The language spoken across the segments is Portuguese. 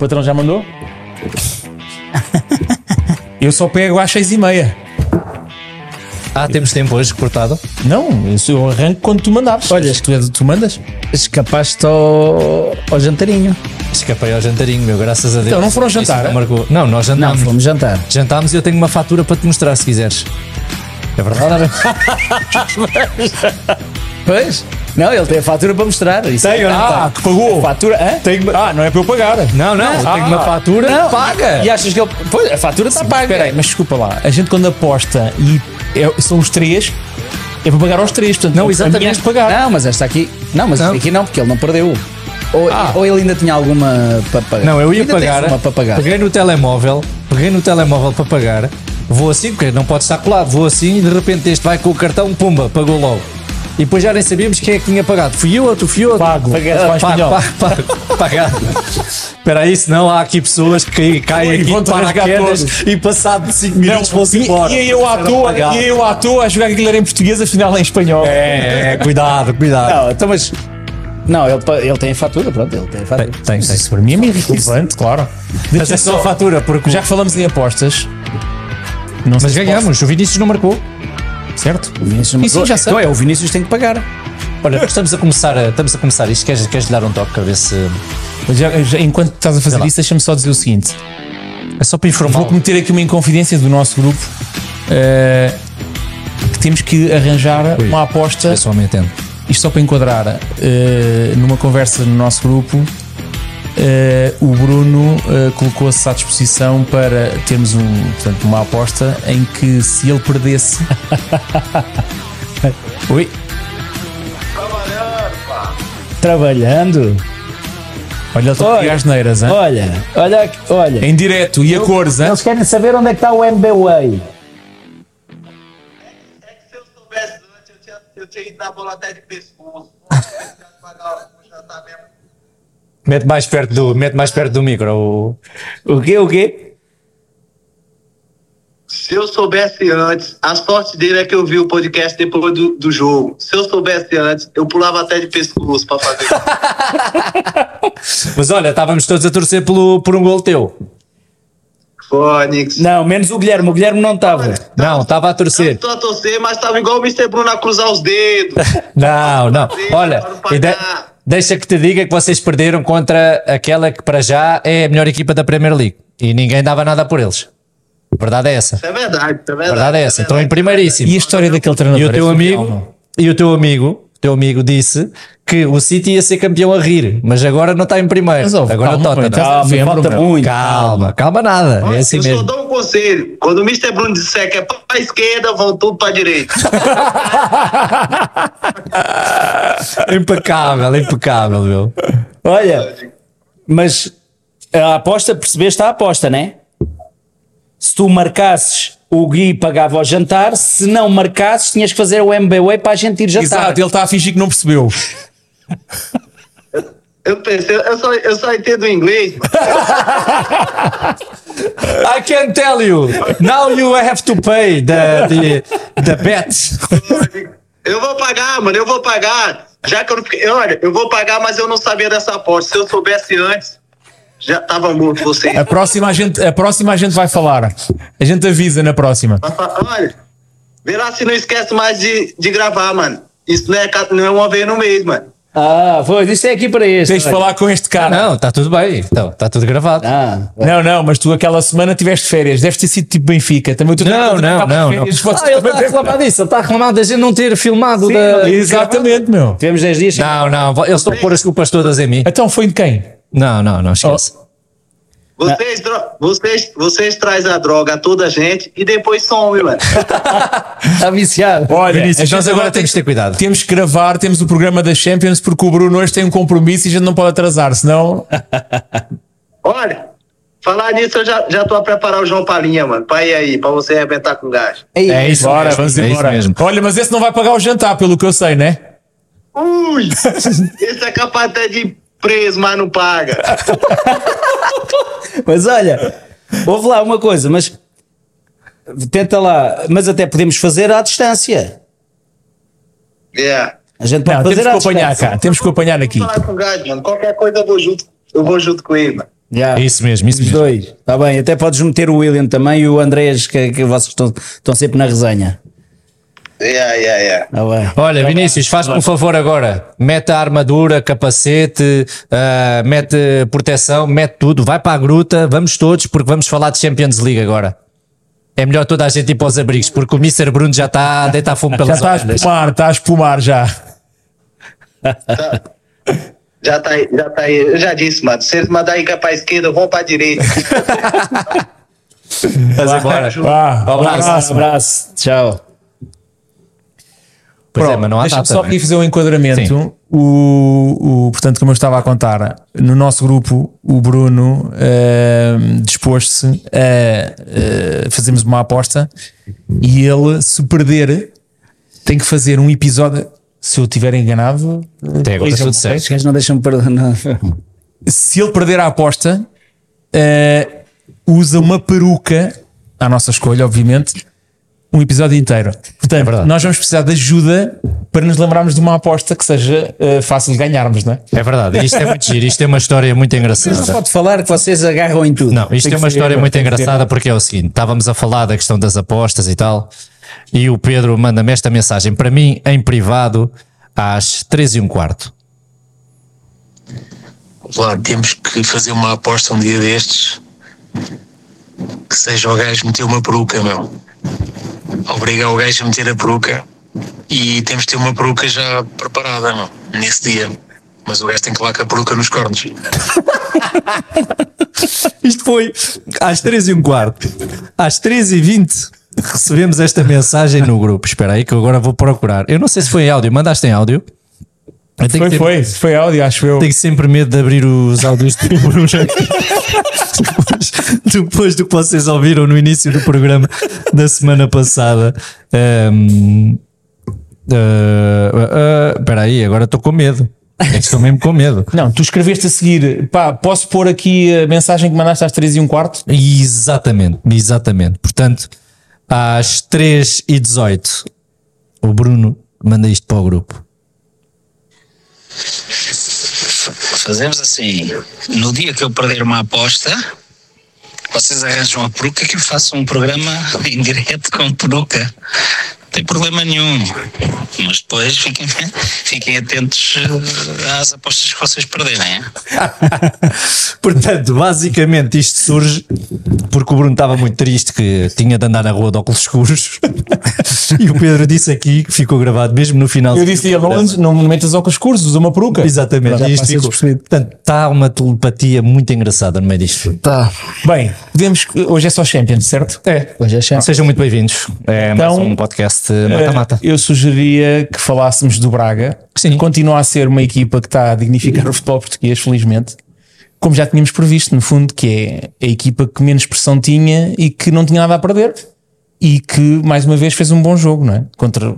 patrão já mandou? Eu só pego às seis e meia. Ah, temos tempo hoje cortado. Não, isso eu arranco quando tu mandares. Olha, tu, tu mandas? Escapaste ao, ao jantarinho. Escapei ao jantarinho, meu, graças a Deus. Então, não foram jantar, não é? marcou. Não, nós Não, jantámos. fomos jantar. Jantámos e eu tenho uma fatura para te mostrar se quiseres. É verdade? Pois? Não, ele tem a fatura para mostrar. Isso Tenho, é- não Ah, que pagou. Fatura, hã? Ah, não é para eu pagar. Não, não, eu tenho uma fatura. Não, paga. E achas que ele. Pois, a fatura está paga. Espera aí, mas desculpa lá. A gente quando aposta e é- são os três, é para pagar aos três. Portanto, Não, exatamente. de pagar. Não, mas esta aqui. Não, mas Não. esta aqui não, porque ele não perdeu. Ou, Ah. ou ele ainda tinha alguma para pagar. Não, eu ia Ainda pagar. Uma para pagar. Peguei no telemóvel, peguei no telemóvel para pagar. Vou assim, porque não pode estar colado. Vou assim e de repente este vai com o cartão, pumba, pagou logo. E depois já nem sabíamos quem é que tinha pagado. Fui eu ou tu fui eu? Pago. Ah, pago, pago, pagado. Espera aí, senão há aqui pessoas que caem E aqui para quedas e passado de 5 Não, minutos vão-se e, embora. e eu à toa, e eu à toa a jogar aquilo era em português, afinal em espanhol. É, é, cuidado, cuidado. Não, então, mas. Não, ele, ele tem a fatura, pronto, ele tem a fatura. Tem, tem, tem. Isso para mim é meio irrelevante, claro. Mas é só a fatura, porque Já que falamos em apostas, Mas ganhamos, o Vinícius não marcou. Certo? O Vinícius não marcou. já sei. Então é, o Vinícius tem que pagar. Olha, estamos a começar, a- estamos a começar isto. Queres, queres dar um toque a ver se. Já- já- enquanto estás a fazer isso, deixa-me só dizer o seguinte: É só para informar. vou cometer aqui uma inconfidência do nosso grupo eh, que temos que arranjar uma aposta. Atende. Isto só para enquadrar eh, numa conversa no nosso grupo. Eh, o Bruno eh, colocou-se à disposição para termos um, portanto, uma aposta em que se ele perdesse. Oi? Trabalhando. Olha, ele está a Olha. as neiras, hein? Olha, olha, aqui, olha. em direto e a cores, hein? Eles querem saber onde é que está o MBWay. É que se eu soubesse antes, eu tinha, eu tinha ido na bola até de pescoço. O jantar mesmo. Mete mais perto do, mete mais perto do micro. O... O quê, o quê? Se eu soubesse antes, a sorte dele é que eu vi o podcast depois do, do jogo. Se eu soubesse antes, eu pulava até de pescoço pra fazer. Mas olha, estávamos todos a torcer pelo, por um gol teu. Fônix. Não, menos o Guilherme. O Guilherme não estava. Não, estava a torcer. Tô a torcer, mas tava igual o Mr. Bruno a cruzar os dedos. Não, não. Olha, para e deixa que te diga que vocês perderam contra aquela que para já é a melhor equipa da Premier League. E ninguém dava nada por eles. A verdade é essa. É verdade, é A verdade. verdade é essa. Estão em primeiríssimo. E a história daquele E treinador? o teu é amigo, e o teu amigo, teu amigo disse que o City ia ser campeão a rir, mas agora não está em primeiro. Mas, ó, agora calma, o Tottenham. Calma, falta meu. muito. Calma, calma nada. Olha, É assim eu só mesmo. dou um conselho. Quando o Mr. Bruno disser que é pra esquerda, vão tudo pra direita. impecável, impecável, meu. Olha, mas a aposta, percebeste a aposta, né? Se tu marcasses, o Gui pagava o jantar. Se não marcasses, tinhas que fazer o MBWay para a gente ir jantar. Exato, ele está a fingir que não percebeu. Eu pensei, eu só, eu só entendo inglês. I can tell you. Now you have to pay the, the, the bet. Eu vou pagar, mano, eu vou pagar. Já que eu não fiquei. Olha, eu vou pagar, mas eu não sabia dessa aposta. Se eu soubesse antes, já tava morto você. A próxima a gente, a próxima a gente vai falar. A gente avisa na próxima. Olha, vê lá se não esquece mais de, de gravar, mano. Isso não é, não é uma vez no mês, mano. Ah, foi, isso é aqui para este. Tens de falar com este cara. Não, está tudo bem. Então, está tudo gravado. Ah, Não, não, mas tu aquela semana tiveste férias. Deve ter sido tipo Benfica. Também tu Não, não, não, não. Ah, ele está a reclamar disso. Ele está a reclamar da gente não ter filmado da. Exatamente, meu. tivemos 10 dias. Não, não. Eles estão a pôr as culpas todas em mim. Então foi de quem? Não, não, não esquece. Vocês, dro- vocês, vocês trazem a droga a toda a gente e depois some, mano. Está viciado. Olha, Vinícius, nós agora temos de ter cuidado. Temos que gravar, temos o programa da Champions porque o Bruno hoje tem um compromisso e a gente não pode atrasar, senão. Olha, falar nisso, eu já, já tô a preparar o João Palinha, mano, pra ir aí, pra você arrebentar com gás. Ei, É isso Bora, mesmo. vamos é isso embora. mesmo. Olha, mas esse não vai pagar o jantar, pelo que eu sei, né? Ui! Esse é capaz até de preso, mas não paga. Mas olha, houve lá uma coisa, mas tenta lá, mas até podemos fazer à distância. Yeah. A gente pode Não, temos fazer que à acompanhar cá, temos que acompanhar aqui. Falar com o gajo, mano. Qualquer coisa eu vou junto. Eu vou junto com ele, mano. Yeah. Isso mesmo, isso Os mesmo. dois, está bem. Até podes meter o William também e o Andrés, que, que vocês estão, estão sempre na resenha. Yeah, yeah, yeah. Bem. Olha, Vinícius, faz-me um favor agora. Mete a armadura, capacete, ah, mete proteção, mete tudo. Vai para a gruta, vamos todos, porque vamos falar de Champions League agora. É melhor toda a gente ir para os abrigos, porque o Mr. Bruno já está a deitar fumo Já pelas está a espumar, está a espumar já. Já tá aí, já tá aí. Eu já disse, mano. Se eles mandarem cá pra esquerda, vão pra direita. Embora. Vá, Um abraço. Abraço, abraço. Tchau. Pois é, mas não há data, só é? aqui fazer um enquadramento. Sim. O, o, portanto, como eu estava a contar, no nosso grupo, o Bruno eh, dispôs-se a eh, fazermos uma aposta e ele, se perder, tem que fazer um episódio. Se eu estiver enganado, Até agora tudo certo. Os gajos não deixam-me perdoar. se ele perder a aposta, eh, usa uma peruca, à nossa escolha, obviamente, um episódio inteiro. Portanto, verdade. nós vamos precisar de ajuda para nos lembrarmos de uma aposta que seja eh, fácil de ganharmos, não é? É verdade, isto é muito giro, isto é uma história muito Não engraçada. pode falar que vocês agarram em tudo. Não, isto Tem é uma história muito engraçada porque é o seguinte: estávamos a falar da questão das apostas e tal, e o Pedro manda-me esta mensagem para mim em privado às 13 e um quarto. Lá temos que fazer uma aposta um dia destes que seja o gajo meter uma peruca, meu. Obrigar o gajo a meter a peruca e temos de ter uma peruca já preparada, meu, nesse dia. Mas o gajo tem que lá com a peruca nos cornos. Isto foi às 13 e um quarto. Às 13 e 20 recebemos esta mensagem no grupo. Espera aí que eu agora vou procurar. Eu não sei se foi em áudio. Mandaste em áudio? Foi, ter- foi, foi áudio, acho eu. Tenho sempre medo de abrir os áudios do Bruno. depois, depois do que vocês ouviram no início do programa da semana passada. Ehm, eh, eh, Espera aí, agora estou com medo. É estou mesmo com medo. Não, tu escreveste a seguir, pá, posso pôr aqui a mensagem que mandaste às 3 e um quarto? Exatamente, exatamente. Portanto, às 3 e 18 o Bruno manda isto para o grupo. Fazemos assim: no dia que eu perder uma aposta, vocês arranjam a peruca que eu faço um programa em direto com peruca. Não tem problema nenhum. Mas depois fiquem, fiquem atentos eh, às apostas que vocês perderem. Portanto, basicamente isto surge porque o Bruno estava muito triste que tinha de andar na rua de óculos escuros e o Pedro disse aqui que ficou gravado mesmo no final. Eu disse não, andes- não metas óculos escuros, usa uma peruca. Exatamente, Já isto ficou. Portanto, está uma telepatia muito engraçada no meio disto. Tá. Bem, podemos, hoje é só Champions, certo? É, Hoje é chato. sejam muito bem-vindos. É mais Então, um podcast mata-mata. Eh, Eu sugeria que falássemos do Braga. Sim. que Continua a ser uma equipa que está a dignificar o futebol português, felizmente. Como já tínhamos previsto, no fundo, que é a equipa que menos pressão tinha e que não tinha nada a perder. E que, mais uma vez, fez um bom jogo, não é? Contra,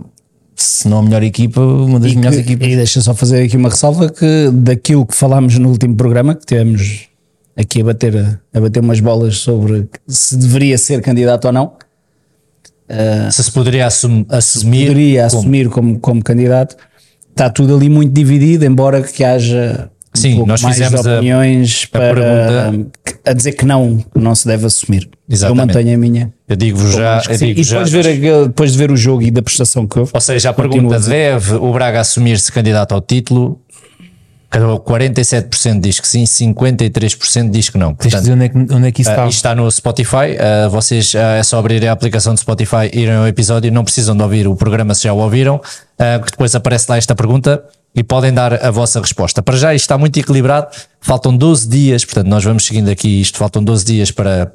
se não a melhor equipa, uma das melhores E, equipas. e deixa só fazer aqui uma ressalva que daquilo que falámos no último programa, que tivemos aqui a bater, a bater umas bolas sobre se deveria ser candidato ou não, Se se poderia assum- assumir. poderia como- assumir como, como candidato, está tudo ali muito dividido, embora que haja um Sim, pouco nós mais fizemos a- opiniões a para pergunta- a dizer que não, que não se deve assumir. Exatamente. Eu mantenho a minha. Eu digo-vos já. Eu digo E já depois, ver, aquele- depois de ver o jogo e da prestação que houve, Ou seja, a pergunta a deve o Braga assumir-se candidato ao título? 47% diz que sim, 53% diz que não. Portanto, onde é que, onde é que isso ah, está. isto está no Spotify. ah, vocês ah, é só abrirem a aplicação do Spotify, irem ao episódio, não precisam de ouvir o programa se já o ouviram, ah, que depois aparece lá esta pergunta e podem dar a vossa resposta. Para já isto está muito equilibrado, faltam 12 dias, portanto nós vamos seguindo aqui isto, faltam 12 dias para,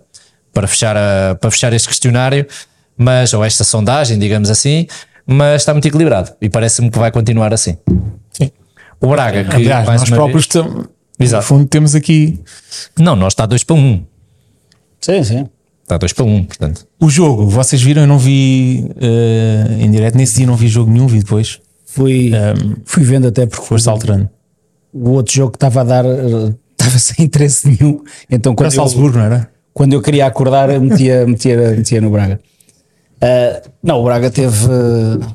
para, fechar, a- para fechar este questionário, mas, ou esta sondagem, digamos assim, mas está muito equilibrado e parece-me que vai continuar assim. O Braga, que Aliás, mais nós próprios vez- tam- Exato. no fundo temos aqui Não, nós está 2 para 1. Um. sim, sim. Está 2 para 1, um, portanto. o jogo. Vocês viram? Eu não vi eh, em direto. Nesse dia não vi jogo nenhum, vi depois. Fui, fui vendo até porque Foste alterando. o outro jogo que estava a dar eh, estava sem interesse nenhum. Então quando eu, Salzburgo, não era? quando eu queria acordar, metia, metia, metia no Braga. Ah, não, o Braga teve. ah,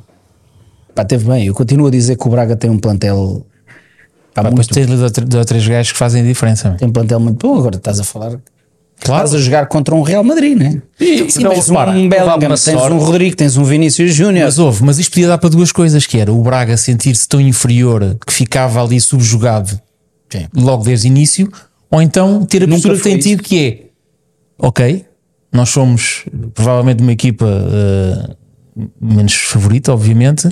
Pá, teve bem. Eu continuo a dizer que o Braga tem um plantel. Pá, depois tens dois ou três gajos que fazem a diferença. tem um plantel muito bom. Agora estás a falar. Claro. Estás a jogar contra um Real Madrid, né? Sim, não, tens repara, um Bellingham, tens sorte. um Rodrigo, tens um Vinícius Júnior. Mas houve, mas isto podia dar para duas coisas: que era o Braga sentir-se tão inferior que ficava ali subjugado Sim. logo desde o início, ou então ter a Nunca postura que tem tido, que é ok, nós somos provavelmente uma equipa eh, menos favorita, obviamente,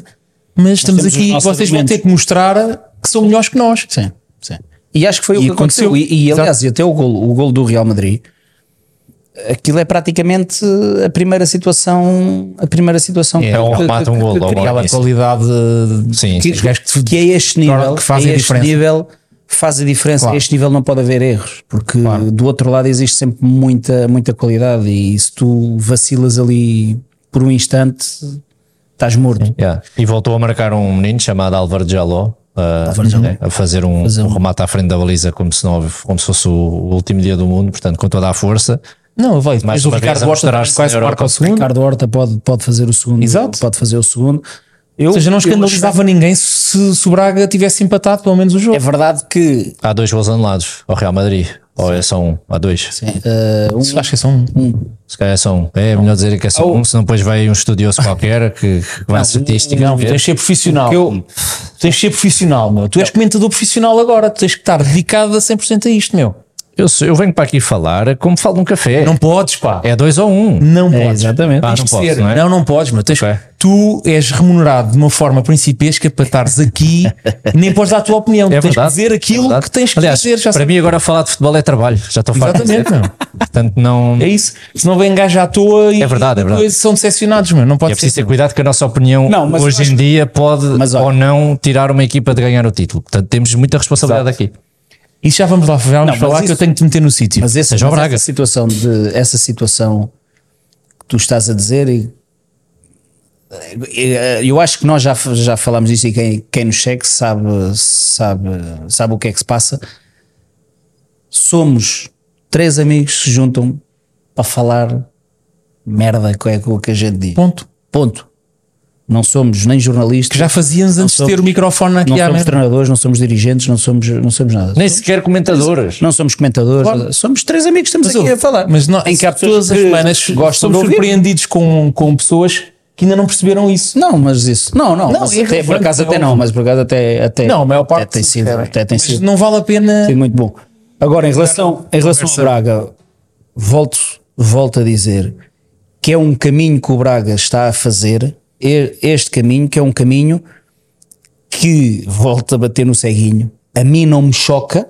mas estamos temos os aqui, vocês vão ter que mostrar que são melhores que nós. Sim, sim. E acho que foi o E que aconteceu. aconteceu. E, e, aliás, e até o gol, o gol do Real Madrid, aquilo é praticamente a primeira situação, a primeira situação É, um remate, um gol, Aquela início. qualidade Sim, que, sim. que, que é este nível, que fazem é a este diferença. nível faz a diferença. Claro. A este nível não pode haver erros, porque do outro lado existe sempre muita, muita qualidade e se tu vacilas ali por um instante, estás morto. Yeah. E voltou a marcar um menino chamado Álvaro Jaló. Uh, né, a fazer um, Fazer um um- remate à frente da baliza como se, não, como se fosse o, último dia do mundo, portanto, com toda a força. Não, vai, depois o Ricardo a Horta quase marca o segundo. Ricardo Horta pode, pode fazer o segundo. Exato. Pode fazer o segundo. Eu, Ou seja, não escandalizava ninguém se, se o Braga tivesse empatado pelo menos o jogo. É verdade que Há dois gols anulados ao Real Madrid. Ou é só um? Há dois. eh, um- Acho que é só um. Se calhar é só um. É melhor dizer que é só Oh. um, senão depois vai um estudioso qualquer que, que vai à estatística. Não, tens de ser profissional. eu- Tens de ser profissional, meu. Tu és comentador profissional agora. Tu tens que estar dedicado a 100% a isto, meu. Eu, sou- eu venho para aqui falar como falo num café. Não podes, pá. É dois ou um. Não É, podes. exatamente. Ah, Tens não posso, ser. não é? Não, não podes, meu. Tens- Ok. Tu és remunerado de uma forma principesca para estares aqui e nem podes dar a tua opinião. É tens verdade. que dizer aquilo É que tens que Aliás, dizer. Já para mim agora falar de futebol é trabalho. Já estou farto. Exatamente, meu. Portanto, não. É isso. Se não vem gajo à toa e É verdade, é verdade. depois são decepcionados, meu. Não pode É preciso ser. ter cuidado que a nossa opinião Não, hoje acho em dia pode Mas ou não tirar uma equipa de ganhar o título. Portanto, temos muita responsabilidade aqui. Isso já vamos lá, vamos Não, falar que isso- eu tenho que te meter no sítio. Mas, esse, mas essa situação de essa situação que tu estás a dizer e eh, eu acho que nós já, já falámos disso e quem, quem nos segue sabe, sabe, sabe o que é que se passa. Somos três amigos que se juntam para falar merda que é o que a gente diz. Ponto. Ponto. Não somos nem jornalistas, Que já fazíamos antes de somos- ter o microfone não aqui à somos mesa. treinadores, não somos dirigentes, não somos, não somos nada. Nem sequer comentadoras. Não somos comentadores, somos três amigos que estamos aqui a falar. Mas nós, em que há pessoas todas as semanas gostam somos de surpreendidos com, com pessoas que ainda não perceberam isso. Não, mas isso. Não, não. Não, mas é até, por acaso é até não, mas por acaso até. até Não, a maior parte até tem sido, é, até tem mas sido, não vale a pena. sido muito bom. Agora, em relação, em relação ao Braga, volto, volto a dizer que é um caminho que o Braga está a fazer, este caminho, que é um caminho que volta a bater no ceguinho. A mim não me choca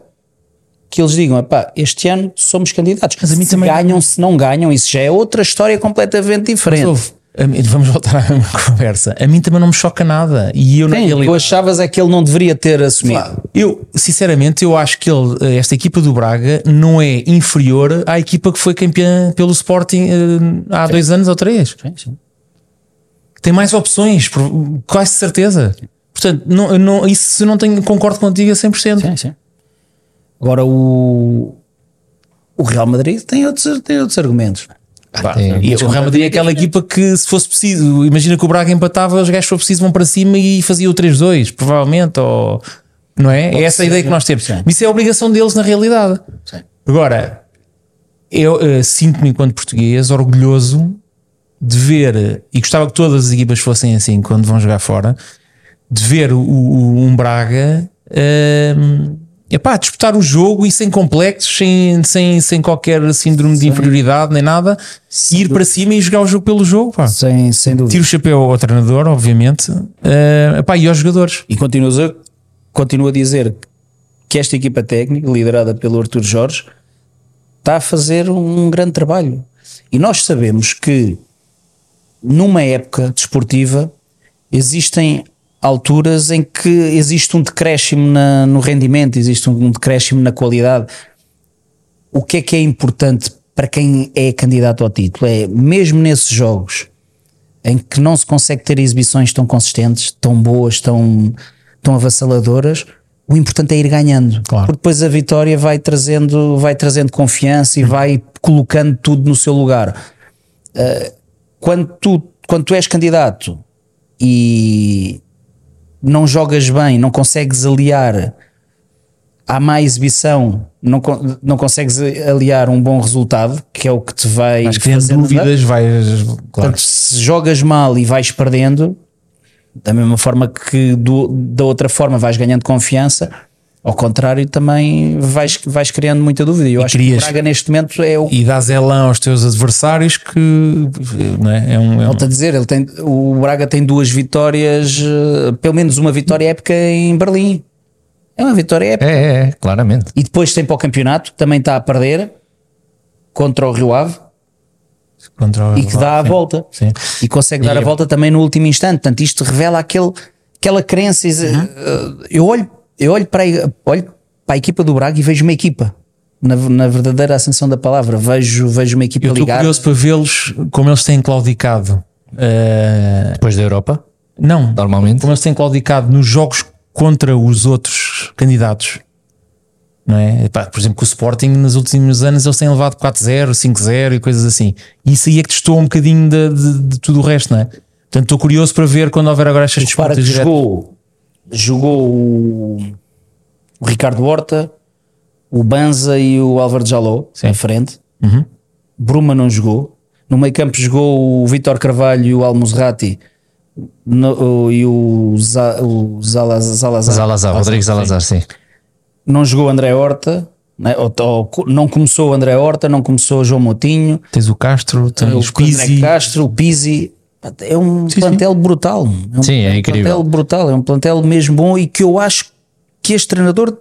que eles digam, "Epá, este ano somos candidatos. Mas a mim se também- ganham, se não ganham, isso já é outra história completamente diferente. Ouve, a mim- vamos voltar à mesma conversa. A mim também não me choca nada. E eu, na Sim, tu achavas é que ele não deveria ter assumido. eu, sinceramente, eu acho que ele, esta equipa do Braga não é inferior à equipa que foi campeã pelo Sporting eh, há dois anos ou três. Sim, sim. Tem mais opções, por- quase certeza. Portanto, não, não, isso eu não tenho, concordo contigo a 100%. Sim, sim. Agora o, o Real Madrid tem outros, tem outros argumentos. Pá, tem- e o Real Madrid é aquela equipa que, se fosse preciso, imagina que o Braga empatava, os gajos, se for preciso, vão para cima e faziam o 3-2, provavelmente, ou não é? é essa a ideia que nós temos. Sim. Isso é a obrigação deles na realidade. Sim. Agora, eu eh, sinto-me, enquanto português, orgulhoso de ver, e gostava que todas as equipas fossem assim quando vão jogar fora, de ver o, o- um Braga. ehm, epá, disputar o jogo e sem complexos, sem, sem, sem qualquer síndrome de inferioridade nem nada, ir para cima e jogar o jogo pelo jogo. Pá. Sem, sem dúvida. Tiro o chapéu ao treinador, obviamente, eh, epá, e aos jogadores. E continuas a, continuo a dizer que esta equipa técnica, liderada pelo Artur Jorge, está a fazer um grande trabalho. E nós sabemos que numa época desportiva existem alturas em que existe um decréscimo na- no rendimento, existe um decréscimo na qualidade. O que é que é importante para quem é candidato ao título? É mesmo nesses jogos em que não se consegue ter exibições tão consistentes, tão boas, tão, tão avassaladoras, o importante é ir ganhando. Claro. Porque depois a vitória vai trazendo, vai trazendo confiança e vai colocando tudo no seu lugar. Uh, quando tu, quando tu és candidato e não jogas bem, não consegues aliar à má exibição, não, não consegues aliar um bom resultado, que é o que te vai Mas criando fazer andar. dúvidas, vais. Claro. Portanto, se jogas mal e vais perdendo, da mesma forma que do- da outra forma vais ganhando confiança, ao contrário, também vais, vais criando muita dúvida. E Eu acho que o Braga neste momento é o E dás elan aos teus adversários que não é? É um, é um- Volto a dizer, ele tem, o Braga tem duas vitórias, eh, pelo menos uma vitória épica em Berlim. É uma vitória épica. É, é, é, claramente. E depois tem para o campeonato, que também está a perder contra o Rio Ave contra o- e que dá a sim. volta. Sim. E consegue dar E- a volta também no último instante. Portanto, isto revela aquele, aquela crença. eh, Eu olho, eu olho, para, a, olho para a equipa do Braga e vejo uma equipa. Na, na verdadeira ascensão da palavra, vejo, vejo uma equipa Eu estou ligada. curioso para vê-los como eles têm claudicado. eh, Depois da Europa, não, normalmente. como eles têm claudicado nos jogos contra os outros candidatos. Não é? Epá, por exemplo, com o Sporting nos últimos anos eles têm levado 4-0, 5-0 e coisas assim. Isso aí é que testou um bocadinho de, de- de tudo o resto, não é? Portanto, estou curioso para ver quando houver agora estas que disputas diretas. Jogou, o, o Ricardo Horta, o Banza e o Álvaro Jaló em frente. Uhum. Bruma não jogou. No meio campo jogou o Vítor Carvalho e o Almozrati o- e o, Za, o Zala- Zalazar. Zalazar, Rodrigo Zalazar, sim. Não jogou André Horta. né? Ou- ou não começou o André Horta, não começou o João Moutinho, Tens o Castro, o tens o André Pizzi. Castro, o Pizzi. É um Sim, plantel brutal. É um Sim, é incrível. plantel brutal. É um plantel mesmo bom e que eu acho que este treinador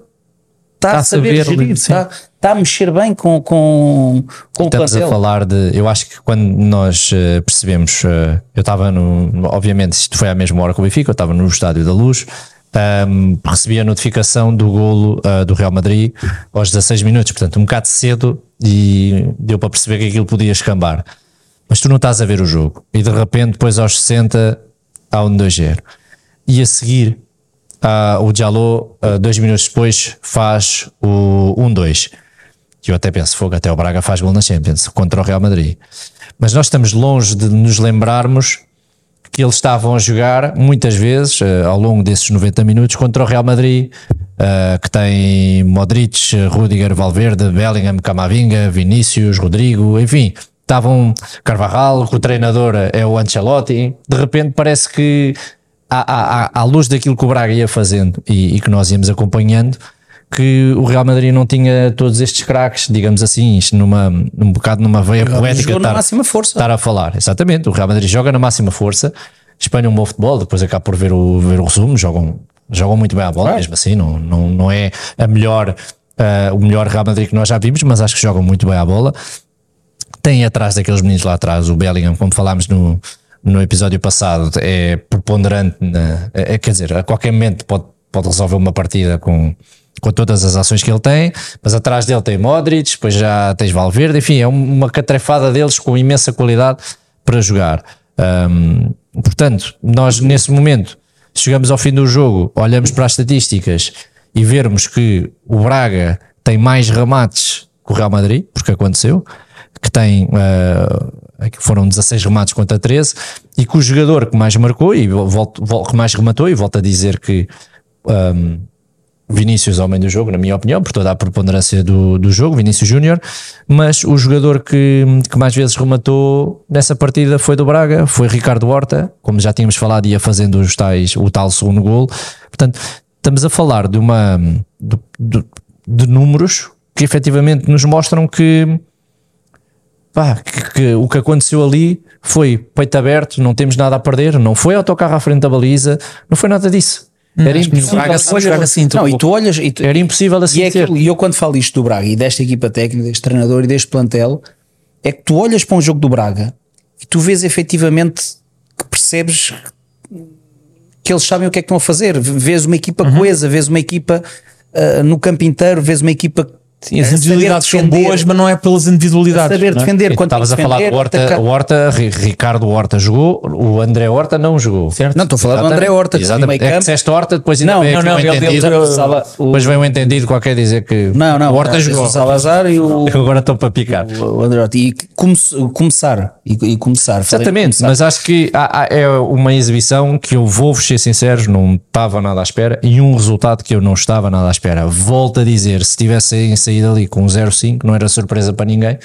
está a a saber saber, gerir, sim. está, está a mexer bem com, com, com o Estamos plantel. a falar de. Eu acho que quando nós eh, percebemos, eh, eu estava no. Obviamente, isto foi à mesma hora que o Benfica, eu estava no Estádio da Luz, ahm, recebi a notificação do golo ah, do Real Madrid aos 16 minutos, portanto, um bocado cedo e deu para perceber que aquilo podia escambar. Mas tu não estás a ver o jogo e de repente, depois aos 60, há um 2-0. E a seguir, ah, o Jaló, ah, dois minutos depois, faz o 1-2. E eu até penso, fogo, até o Braga faz gol na Champions contra o Real Madrid. Mas nós estamos longe de nos lembrarmos que eles estavam a jogar muitas vezes eh, ao longo desses 90 minutos contra o Real Madrid, eh, que tem Modric, Rudiger, Valverde, Bellingham, Camavinga, Vinícius, Rodrigo, enfim, estavam Carvajal, que o treinador é o Ancelotti. De repente parece que à, à, à- luz daquilo que o Braga ia fazendo e, e que nós íamos acompanhando, que o Real Madrid não tinha todos estes craques, digamos assim, isto numa, num bocado numa veia poética. Jogou na estar- máxima força. estar a falar. Exatamente, o Real Madrid joga na máxima força, Espanha um bom futebol, depois acaba por ver o, ver o resumo, jogam, jogam muito bem a bola, mesmo assim, não, não, não é a melhor, ah, o melhor Real Madrid que nós já vimos, mas acho que jogam muito bem a bola. Tem atrás daqueles meninos lá atrás, o Bellingham, como falámos no, no episódio passado, é preponderante, na, é, quer dizer, a qualquer momento pode, pode resolver uma partida com, com todas as ações que ele tem, mas atrás dele tem Modric, depois já tens Valverde, enfim, é uma catrefada deles com imensa qualidade para jogar. Ahm, portanto, nós nesse momento chegamos ao fim do jogo, olhamos para as estatísticas e vermos que o Braga tem mais remates que o Real Madrid, porque aconteceu, que tem ah, que foram 16 remates contra 13, e que o jogador que mais marcou e volto, vol- que mais rematou, e volto a dizer que ahm, Vinícius é o homem do jogo, na minha opinião, por toda a preponderância do, do jogo, Vinícius Júnior, mas o jogador que, que mais vezes rematou nessa partida foi do Braga, foi Ricardo Horta, como já tínhamos falado, ia fazendo os tais, o tal segundo gol. Portanto, estamos a falar de uma de, de- de números que efetivamente nos mostram que, pá, que, que o que aconteceu ali foi peito aberto, não temos nada a perder, não foi autocarro à frente da baliza, não foi nada disso. Era acho que impossível. Braga assim, tu- Não, e tu olhas e tu- Era impossível assim E, é e eu quando falo isto do Braga e desta equipa técnica, deste treinador e deste plantel, é que tu olhas para um jogo do Braga e tu vês efetivamente que percebes que eles sabem o que é que estão a fazer. Vês uma equipa Uhum. coesa, vês uma equipa ah, no campo inteiro, vês uma equipa Sim, as É saber individualidades são boas, mas não é pelas individualidades. saber não é? defender quando Estavas a falar do Horta, atacar. Horta, Ri- Ricardo Horta jogou, o André Horta não jogou. Certo? Não, estou a falar do. André Horta, que Exatamente. É que disseste Horta, depois ainda Não, veio não, não, ele- entendido. ele- Depois veio um entendido qualquer dizer que Não, não. o Horta é, jogou. O Salazar e o, Agora estou para picar. o André Horta. E come- começar. E, e começar. Exatamente, começar. mas acho que há- há- é uma exibição que eu vou-vos ser sinceros, não estava nada à espera e um resultado que eu não estava nada à espera. Volto a dizer, se tivessem saído ali com um 0-5, não era surpresa para ninguém.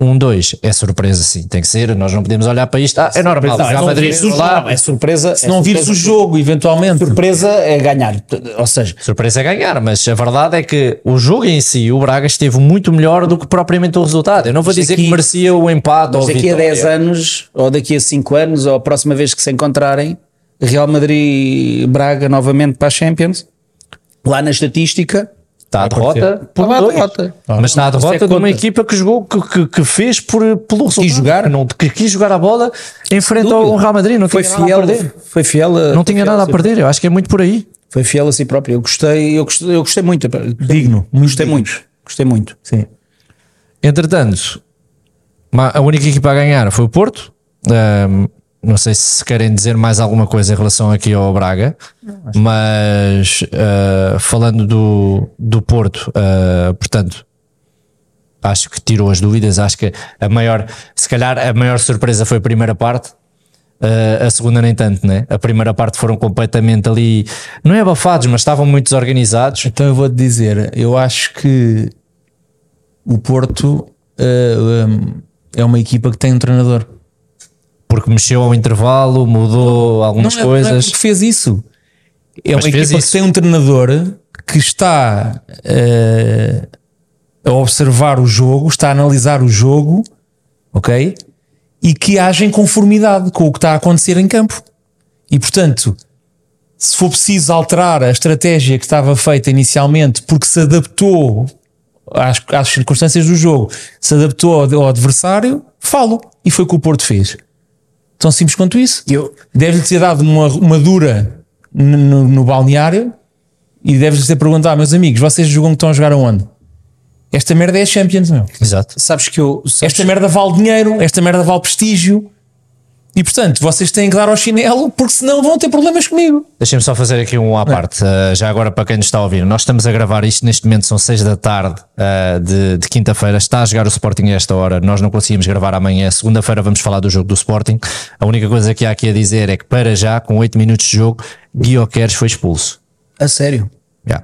Um 2 é surpresa, sim, tem que ser. Nós não podemos olhar para isto. Ah, é normal. Não, o Real é Madrid surpresa, lá, não, é surpresa. Se não vires o jogo, eventualmente. Surpresa é ganhar. Ou seja, Surpresa é ganhar, mas a verdade é que o jogo em si, o Braga esteve muito melhor do que propriamente o resultado. Eu não vou dizer aqui- que merecia o empate ou daqui a vitória. 10 anos, ou daqui a 5 anos, ou a próxima vez que se encontrarem, Real Madrid-Braga novamente para a Champions, lá na estatística, Está a derrota por lá derrota. Mas está derrota de uma equipa que jogou, que, que, que fez por, pelo resultado. jogar. Que, não, que quis jogar a bola em frente ao Real Madrid. Não foi tinha nada fiel, a perder. foi fiel a, Não tinha fiel nada a perder. Eu acho que é muito por aí. Foi fiel a si próprio. Eu gostei, eu gostei, eu gostei muito. Digno, muito Gostei digno. muito. Gostei muito. Sim. Entretanto, a única equipa a ganhar foi o Porto. Ahm, não sei se querem dizer mais alguma coisa em relação aqui ao Braga, mas ah, falando do, do Porto, ah, portanto, acho que tirou as dúvidas. Acho que a maior, se calhar, a maior surpresa foi a primeira parte. ah, a segunda, nem tanto, né? A primeira parte foram completamente ali, não é abafados, mas estavam muito desorganizados. Então eu vou-te dizer, eu acho que o Porto eh, um, é uma equipa que tem um treinador. Porque mexeu ao intervalo, mudou algumas não é, não é coisas. porque fez isso. É Mas uma equipa isso. que tem um treinador que está eh, a observar o jogo, está a analisar o jogo, ok? E que age em conformidade com o que está a acontecer em campo. E portanto, se for preciso alterar a estratégia que estava feita inicialmente porque se adaptou às, às circunstâncias do jogo, se adaptou ao, ao adversário, falo. E foi o que o Porto fez. Tão simples quanto isso. Eu, Deve-lhe ter dado uma, uma dura no, no- balneário e deve-lhe ter perguntado, meus amigos, vocês jogam que estão a jogar aonde? Esta merda é a Champions, meu. Exato. sabes que eu. Sabes, Esta merda vale dinheiro, esta merda vale prestígio. E portanto, vocês têm que dar ao chinelo, porque senão vão ter problemas comigo. Deixem-me só fazer aqui um à parte, uh, já agora para quem nos está a ouvir. Nós estamos a gravar isto neste momento, são 6 da tarde uh, de, de quinta-feira. Está a jogar o Sporting a esta hora. Nós não conseguimos gravar amanhã. Segunda-feira vamos falar do jogo do Sporting. A única coisa que há aqui a dizer é que, para já, com 8 minutos de jogo, Guioqueres foi expulso. a sério. Já.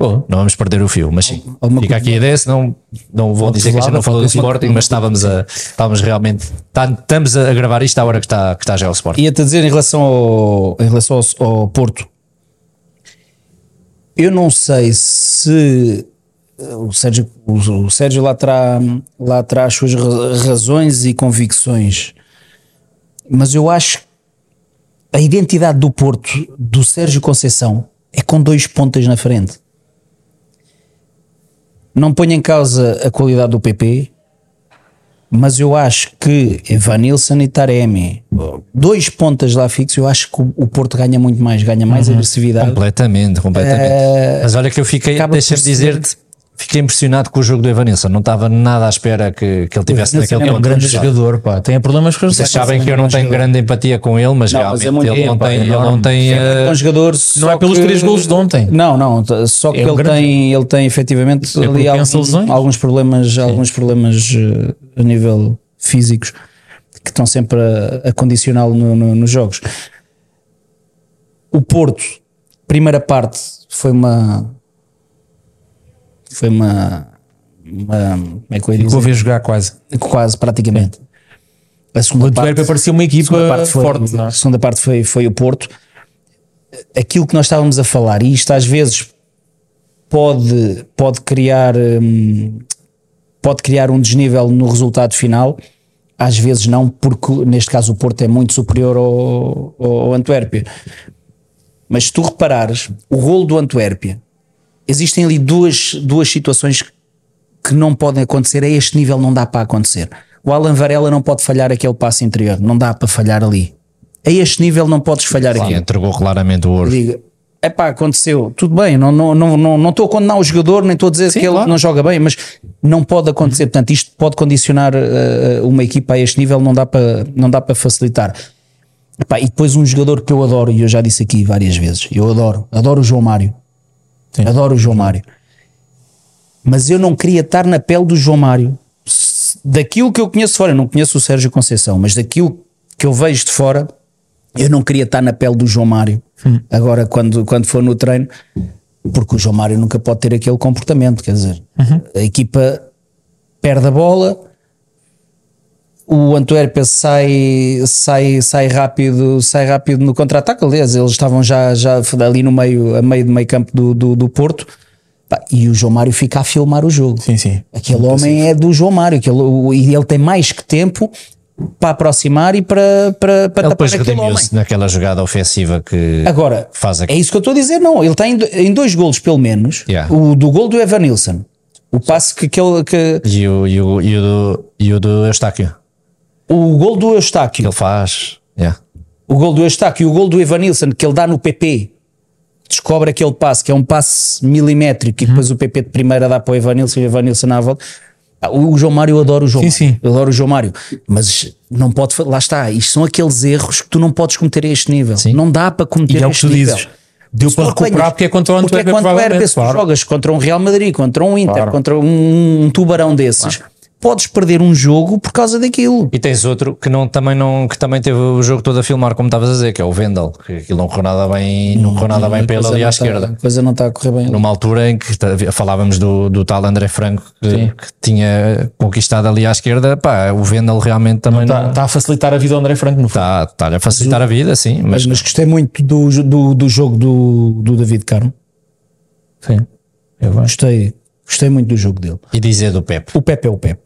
Não vamos perder o fio, mas sim. Alguma Fica aqui a ideia, senão não vou dizer que a gente não falou do Sporting, mas estávamos, a, estávamos realmente. tá- estamos a gravar isto à hora que está, que está já o Sporting. Ia-te dizer em relação, ao, em relação ao, ao Porto, eu não sei se eh, o Sérgio, o, Sérgio lá, terá, lá terá as suas ra- razões e convicções, mas eu acho que a identidade do Porto, do Sérgio Conceição, é com dois pontas na frente. Não ponho em causa a qualidade do PP, mas eu acho que Evanilson e Taremi, dois pontas lá fixos, eu acho que o, Porto ganha muito mais, ganha mais agressividade. Completamente, completamente. Mas olha que eu fiquei, deixa-me dizer-te, fiquei impressionado com o jogo do Evanilson. Não estava nada à espera que, que ele tivesse naquele É um grande jogador, pá. Tem problemas com os Vocês sabem que eu não tenho grande empatia com ele, mas Não, mas realmente é muito ele, não tem, é ele não tem. É eh, um jogador Não é pelos que- três golos de ontem. Não, não, só que É um ele, grande- tem, ele tem efetivamente É ali algum- alguns problemas, alguns problemas eh, a nível físicos que estão sempre a, a condicioná-lo no- no- nos jogos. O Porto, primeira parte, foi uma. Foi uma. uma como é que eu ia Vou dizer? ver jogar quase. Quase, praticamente. A segunda O Antuérpia parecia uma a equipa parte foi, forte. não é? a segunda parte foi, foi o Porto. Aquilo que nós estávamos a falar, e isto às vezes pode, pode criar hum, pode criar um desnível no resultado final, às vezes não, porque neste caso o Porto é muito superior ao, ao Antuérpia. Mas se tu reparares, o golo do Antuérpia, existem ali duas, duas situações que não podem acontecer, a este nível não dá para acontecer. O Alan Varela não pode falhar aquele passo interior, não dá para falhar ali. A este nível não podes falhar sim, aqui. entregou claramente o ouro. Diga, é pá, aconteceu, tudo bem, não estou não, não, não estou a condenar o jogador, nem estou a dizer que ele claro. não joga bem, mas não pode acontecer. Portanto, isto pode condicionar uh, uma equipa a este nível, não dá para, não dá para facilitar. Epá, e depois um jogador que eu adoro, e eu já disse aqui várias vezes, eu adoro, adoro o João Mário. Adoro o João Mário. Mas eu não queria estar na pele do João Mário. Daquilo que eu conheço fora, eu não conheço o Sérgio Conceição, mas daquilo que eu vejo de fora, eu não queria estar na pele do João Mário. Agora, quando, quando for no treino, porque o João Mário nunca pode ter aquele comportamento, quer dizer, a equipa perde a bola, o Antuérpia sai, sai, sai rápido, sai rápido no contra-ataque. Aliás, eles estavam já, já ali no meio, a meio do meio campo do, do, do Porto. E o João Mário fica a filmar o jogo. Sim, sim. Aquele homem é do João Mário, aquele, e ele tem mais que tempo para aproximar e para, para, para Ele tapar depois aquele homem. naquela jogada ofensiva que Agora, faz é aqui. isso que eu estou a dizer, não. Ele está em, do- em dois golos, pelo menos. Yeah. O do gol do Evanilson. O passe que aquele. Que, E o, e o, e o do, e o do Eustáquio, o gol do que Eustáquio. ele faz. Yeah. O gol do Eustáquio e o gol do Evanilson que ele dá no PP. Descobre aquele passe, que é um passe milimétrico, e Uhum. depois o PP de primeira dá para o Evanilson e o Evanilson à volta. Ah, O João Mário, eu adoro o João Sim, Mário. sim. Eu adoro o João Mário. Mas não pode. Lá está. Isto são aqueles erros que tu não podes cometer a este nível. Não dá para cometer E é a o que este nível. dizes. Deu para recuperar porque é contra o porque é Antuérpia, contra o Antuérpia, se claro. jogas contra um Real Madrid, contra um Inter, Claro. contra um, um tubarão desses, podes perder um jogo por causa daquilo. E tens outro que, não, também não, que também teve o jogo todo a filmar, como estavas a dizer, que é o Vendel, que aquilo não correu nada bem, não correu nada bem para ele Coisa ali não à tá- esquerda. A coisa não está a correr bem. Numa altura em que tá- falávamos do, do tal André Franco que, que tinha conquistado ali à esquerda, pá, o Vendel realmente também Está, não está a facilitar a vida ao André Franco no fundo. está, está a facilitar a vida, sim, Mas, mas mas gostei muito do, do, do jogo do, do David Carmo. Sim. Eu. Gostei, gostei muito do jogo dele. e dizer do Pepe. O Pepe é o Pepe.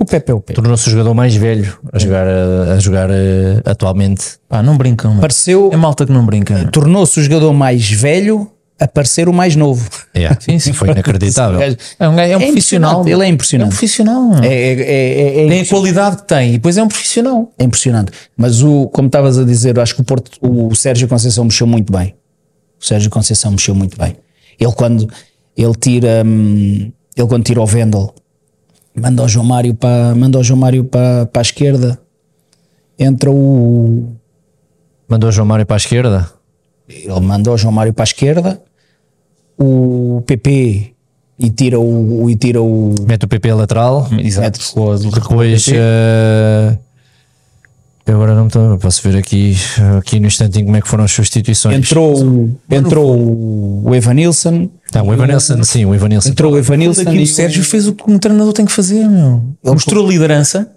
O Pepe é o Pepe. Tornou-se o jogador mais velho a jogar, a, a jogar eh, atualmente. Pá, não brincam. Pareceu, É malta que não brinca. tornou-se o jogador mais velho a parecer o mais novo. Yeah, Sim, sim. Foi inacreditável. É um, gajo- é um É profissional. impressionante, ele é É um impressionante. profissional. É, é, é, é, é Tem a qualidade que tem e depois é um profissional. É impressionante. Mas o, como estavas a dizer, acho que o, Porto, o Sérgio Conceição mexeu muito bem. O Sérgio Conceição mexeu muito bem. Ele quando ele tira, hum, ele quando tira o Vendel, manda o João Mário para, manda o João Mário para, para a esquerda, entra o Mandou o João Mário para a esquerda. ele manda o João Mário para a esquerda, o PP e tira o, e tira o Mete o PP a lateral. Exato. Do- Depois. Eu agora não me estou. Posso ver aqui, aqui no instantinho como é que foram as substituições. entrou, o- entrou o Evanilson, Não, o Evanilson, sim, o Evanilson. entrou o Evanilson e o Sérgio fez o que um treinador tem que fazer, meu. Mostrou liderança,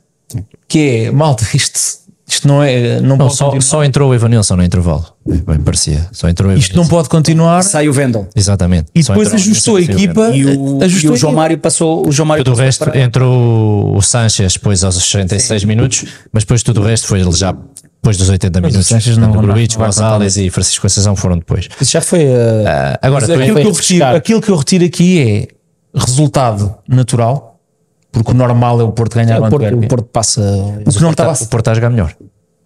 que é, malta, isto, isto não é. Não, Não, pode só, continuar. só entrou o Evanilson no intervalo. Bem parecia. Só entrou o Isto não Evanilson. pode continuar. sai o Vendel. Exatamente. E depois entrou ajustou a equipa. E o, ajustou e o João equipa. Mário passou. O João Mário Tudo o resto para- entrou o Sanchez depois aos 66 minutos, mas depois tudo o resto foi ele já depois dos 80 Mas o minutos. Sanchez não- não- Gruitch, não Gonzalez e Francisco Conceição foram depois. Isso já foi. uh, Ah, agora, aquilo, foi que eu retiro, aquilo que eu retiro aqui é resultado natural, porque o normal é o Porto ganhar o o, Porto, o Porto passa. O não estava a o Porto está a jogar melhor.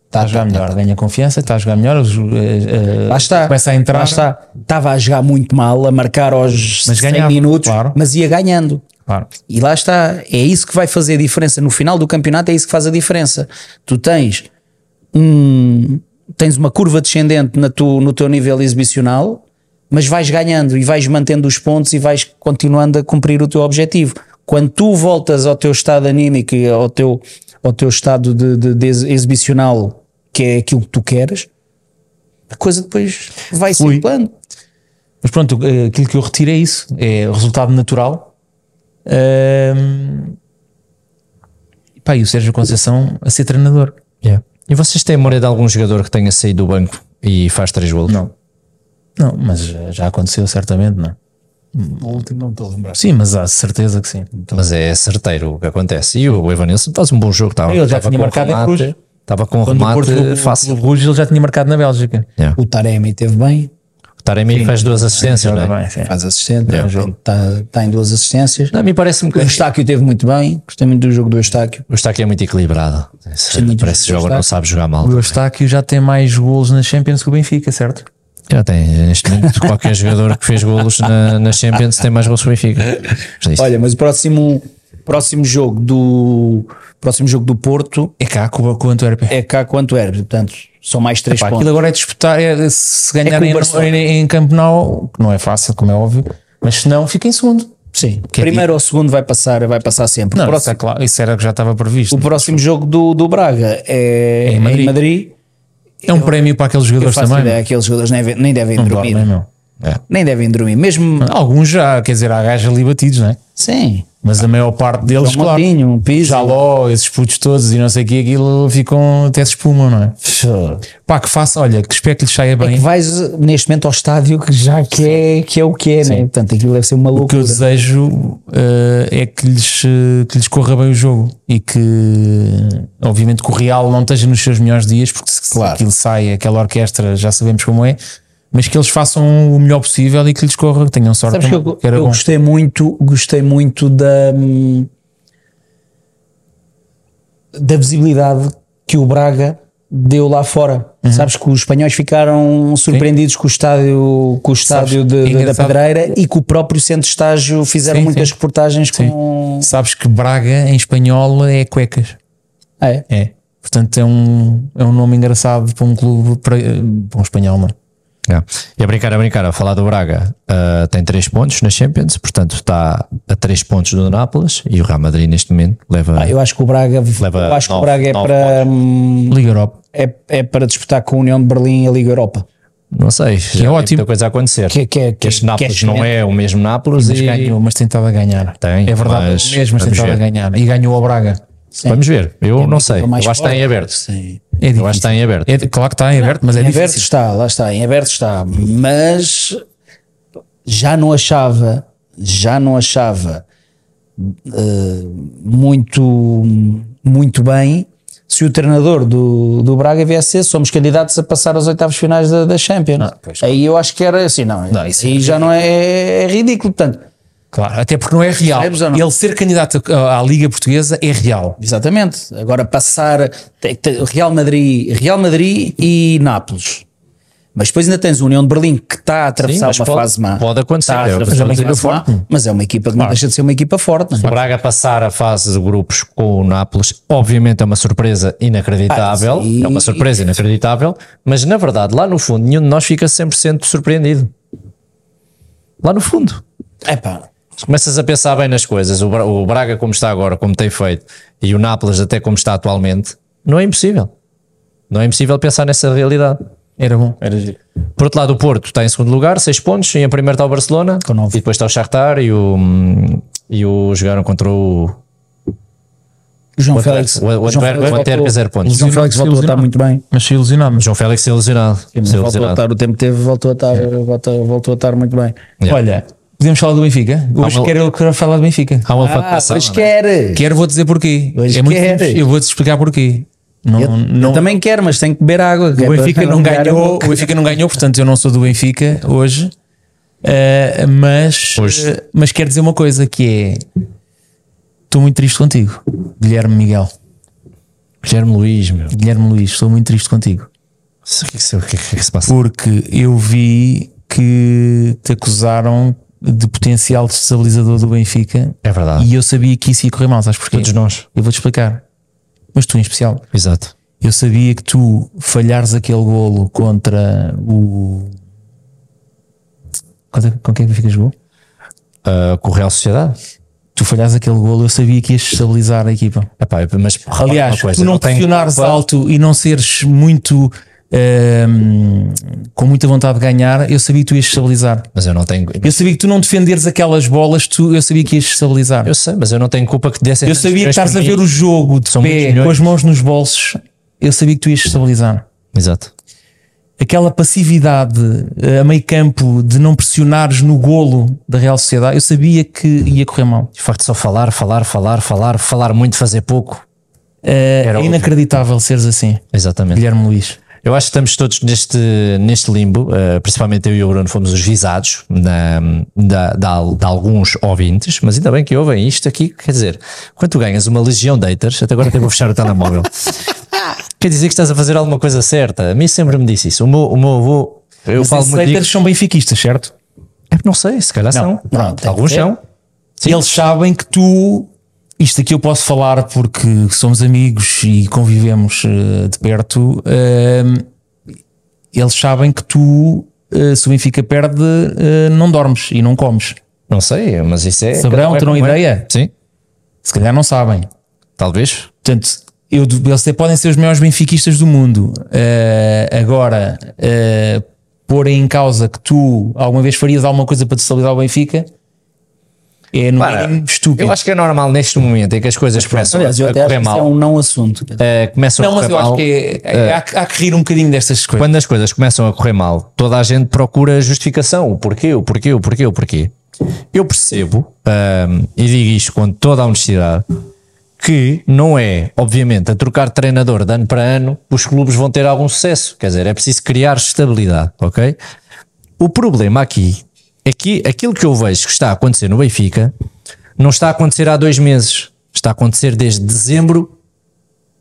está a jogar melhor, ganha confiança, está a jogar melhor, os- eh, Lá está. começa a entrar. Lá está. Estava a jogar muito mal, a marcar aos Mas 100 ganhava, minutos, claro. mas ia ganhando. Claro. E lá está. É isso que vai fazer a diferença. No final do campeonato é isso que faz a diferença. Tu tens um, tens uma curva descendente na tu, no teu nível exibicional, mas vais ganhando e vais mantendo os pontos e vais continuando a cumprir o teu objetivo. Quando tu voltas ao teu estado anímico e ao teu, ao teu estado de, de- de ex- exibicional, que é aquilo que tu queres, a coisa depois vai Flui. circulando. Mas pronto, eh, aquilo que eu retiro é isso: é o resultado natural. E pá, e o Sérgio Conceição a ser treinador. Yeah. E vocês têm memória de algum jogador que tenha saído do banco e faz três golos? Não. Não, mas já aconteceu certamente, não. O último não estou a lembrar. Sim, mas há certeza que sim. Mas é certeiro o que acontece. E o Evanilson faz um bom jogo. Estava, Ele já estava tinha com marcado em remate, Cruz. Estava com um Quando o Porto remate o- fácil. o Rouge ele já tinha marcado na Bélgica. Yeah. O Taremi teve bem, O Taremi faz duas assistências. Não é? bem, sim. faz assistente, É. está tá em duas assistências. Não, a mim parece-me que O Eustáquio teve muito bem, gostei muito do jogo do Eustáquio. o Eustáquio é muito equilibrado. muito Parece que joga, não sabe jogar mal. O Eustáquio já tem mais golos na Champions que o Benfica, certo? Já tem, neste momento, qualquer jogador que fez golos na, na Champions tem mais golos que o Benfica. Disse. Olha, mas o próximo, próximo jogo do próximo jogo do Porto É cá com, com o Antuérpia. é cá com o Antuérpia, portanto, são mais 3 Pá, pontos. aquilo agora é disputar, é, se ganharem É em, em Camp Nou, que não é fácil, como é óbvio, mas se não, fica em segundo. Sim, Que é primeiro ou segundo vai passar, vai passar sempre. Não, o, isso, próximo, é claro, isso era que já estava previsto. o próximo jogo do, do Braga é, em em Madrid. É um prémio para aqueles Eu jogadores também. ideia, aqueles jogadores nem, nem devem Não dormir. dormem, meu. É. Nem devem dormir. Mesmo. Alguns já, quer dizer, há gajos ali batidos, não é? Sim. Mas a maior parte deles, João claro. Moutinho, um piso. Já ló, esses putos todos e não sei o que, aquilo ficam até se espumam, não é? Pá, que faça, olha, que espero que lhes saia É bem. que vais neste momento ao estádio que já que é, que é o que é, né? Portanto, aquilo deve ser uma O que eu loucura. desejo eh, é que lhes, que lhes corra bem o jogo e que, obviamente, que o Real não esteja nos seus melhores dias, porque se Claro. aquilo sai, aquela orquestra, já sabemos como é, mas que eles façam o melhor possível e que lhes corra, que tenham sorte. Sabes que também, eu, que era eu bom. gostei muito, gostei muito da, hum, da visibilidade que o Braga deu lá fora. Uhum. Sabes que os espanhóis ficaram surpreendidos com o estádio, com o estádio de- é de- da. Pedreira e que o próprio centro de estágio fizeram Sim, muitas sim. reportagens Sim. com. Sabes que Braga, em espanhol, é cuecas. É. É. Portanto, é um, é um nome engraçado para um clube, para, para um espanhol, não é? É. E a brincar, a brincar, a falar do Braga, ah, tem 3 pontos na Champions, portanto está a 3 pontos do Nápoles e o Real Madrid neste momento leva. Ah, eu acho que o Braga, Leva eu acho que o Braga é para, hum, Liga Europa. é, é para disputar com a União de Berlim e a Liga Europa. não sei, já é ótimo. muita coisa a acontecer. Que- que- que- este que Nápoles é não é o mesmo Nápoles Mas e ganhou, mas tentava ganhar. Tem, é verdade, mas mesmo, mas tentava ver. ganhar. E ganhou ao Braga. vamos ver. Eu não sei, eu acho que está em aberto. Sim. É Eu acho que está em aberto. É, claro que está em aberto, mas é em aberto difícil. está, lá está, em aberto está, mas já não achava, já não achava eh, muito, muito bem se o treinador do, do Braga viesse ser, somos candidatos a passar aos oitavos finais da, da Champions. Não, pois. aí eu acho que era assim, não, Não, isso aí já não é, é ridículo, portanto, Claro, até porque não é real. Ele ser candidato à Liga Portuguesa é real. exatamente. Agora passar Real Madrid, Real Madrid e Nápoles. Mas depois ainda tens a União de Berlim que está a atravessar Sim, uma pode- fase má. pode acontecer, Está a é atravessar uma fase má, mas é uma equipa que não deixa de ser uma equipa forte. não é? O Braga passar a fase de grupos com o Nápoles, obviamente é uma surpresa inacreditável. Ah, é uma surpresa inacreditável, mas na verdade, lá no fundo, nenhum de nós fica 100% surpreendido. Lá no fundo. Epá, Começas a pensar bem nas coisas. O Bra- o Braga, como está agora, como tem feito, e o Nápoles, até como está atualmente, não é impossível. Não é impossível pensar nessa realidade. Era bom, era giro. Por outro lado, o Porto está em segundo lugar, 6 pontos, e em primeiro está o Barcelona, Com nove. e depois está o Shakhtar e o, e o jogaram contra o, João o Félix. O o João Antwerp, Félix o Antwerp voltou- zero pontos. o João Félix voltou a estar muito bem. Mas se ilusionado. João Félix é ilusionado. Se Voltou a ilusionado. estar, o tempo que teve, voltou a estar, voltou, voltou a estar muito bem. Yeah. Olha, podemos falar do Benfica? Hoje uma- quero eu quero falar do Benfica. Há uma Ah, pois não é? quer. Quero, vou dizer porquê. Hoje é muito quer. simples. Eu vou-te explicar porquê. Não, Eu, não, eu também quero, mas tenho que beber água. é o para Benfica não ganhou, o Benfica não ganhou, portanto eu não sou do Benfica hoje. Eh, mas, Hoje. eh, mas quero dizer uma coisa que é estou muito triste contigo, Guilherme Miguel. Guilherme Luís, meu. Guilherme Luís, estou muito triste contigo. O que, é que se- o que é que se passa? Porque eu vi que te acusaram de potencial destabilizador do Benfica É verdade. e eu sabia que isso ia correr mal, sabes porquê? Todos nós. Eu vou-te explicar. Mas tu em especial. Exato. Eu sabia que tu falhares aquele golo contra o. Contra- Com quem é que o Benfica jogou? Uh, com o Real Sociedade. Tu falhares aquele golo, eu sabia que ias estabilizar a equipa. Epá, mas Aliás, coisa, tu não pressionares alto e não seres muito. Ehm, com muita vontade de ganhar, eu sabia que tu ias estabilizar. Mas eu não tenho. Eu sabia que tu não defenderes aquelas bolas, tu, eu sabia que ias estabilizar. Eu sei, mas eu não tenho culpa que dessem Eu sabia que estás a ver o jogo de São pé, com as mãos nos bolsos, eu sabia que tu ias estabilizar. Exato. Aquela passividade eh, a meio campo de não pressionares no golo da Real Sociedade, eu sabia que ia correr mal. De facto, só falar, falar, falar, falar, falar muito, fazer pouco. Era é inacreditável seres assim, Exatamente. Guilherme Luís. Eu acho que estamos todos neste, neste limbo, uh, principalmente eu e o Bruno fomos os visados na, da, da, de alguns ouvintes, mas ainda bem que ouvem isto aqui. Quer dizer, quando tu ganhas uma legião de haters, até agora até vou fechar o telemóvel, quer dizer que estás a fazer alguma coisa certa. A mim sempre me disse isso. O meu, o meu avô Eu Mas falo esses muito haters disso. são benfiquistas, certo? É, Não sei, se calhar Não, são. pronto, Alguns são. Eles sabem que tu. Isto aqui eu posso falar porque somos amigos e convivemos eh, de perto. ehm, eles sabem que tu, eh, se o Benfica perde, eh, não dormes e não comes. Não sei, mas isso é. Saberão, é terão é. ideia? Sim, Se calhar não sabem. talvez. Portanto, eu, eles até podem ser os maiores benfiquistas do mundo. Agora, eh, porem em causa que tu alguma vez farias alguma coisa para destabilizar o Benfica é no Para, mínimo estúpido. Eu acho que é normal neste momento em que as coisas começam Aliás, eu a até acho correr que isso é mal. um não assunto. eh, começam Não, a mas correr eu mal. acho que é- é- há, que- há que rir um bocadinho destas coisas. Quando as coisas começam a correr mal, toda a gente procura justificação. O porquê, o porquê, o porquê, o porquê. Eu percebo, ahm, e digo isto com toda a honestidade, que não é, obviamente, a trocar de treinador de ano para ano, os clubes vão ter algum sucesso. Quer dizer, é preciso criar estabilidade, ok? O problema aqui é que aquilo que eu vejo que está a acontecer no Benfica não está a acontecer há dois meses. Está a acontecer desde dezembro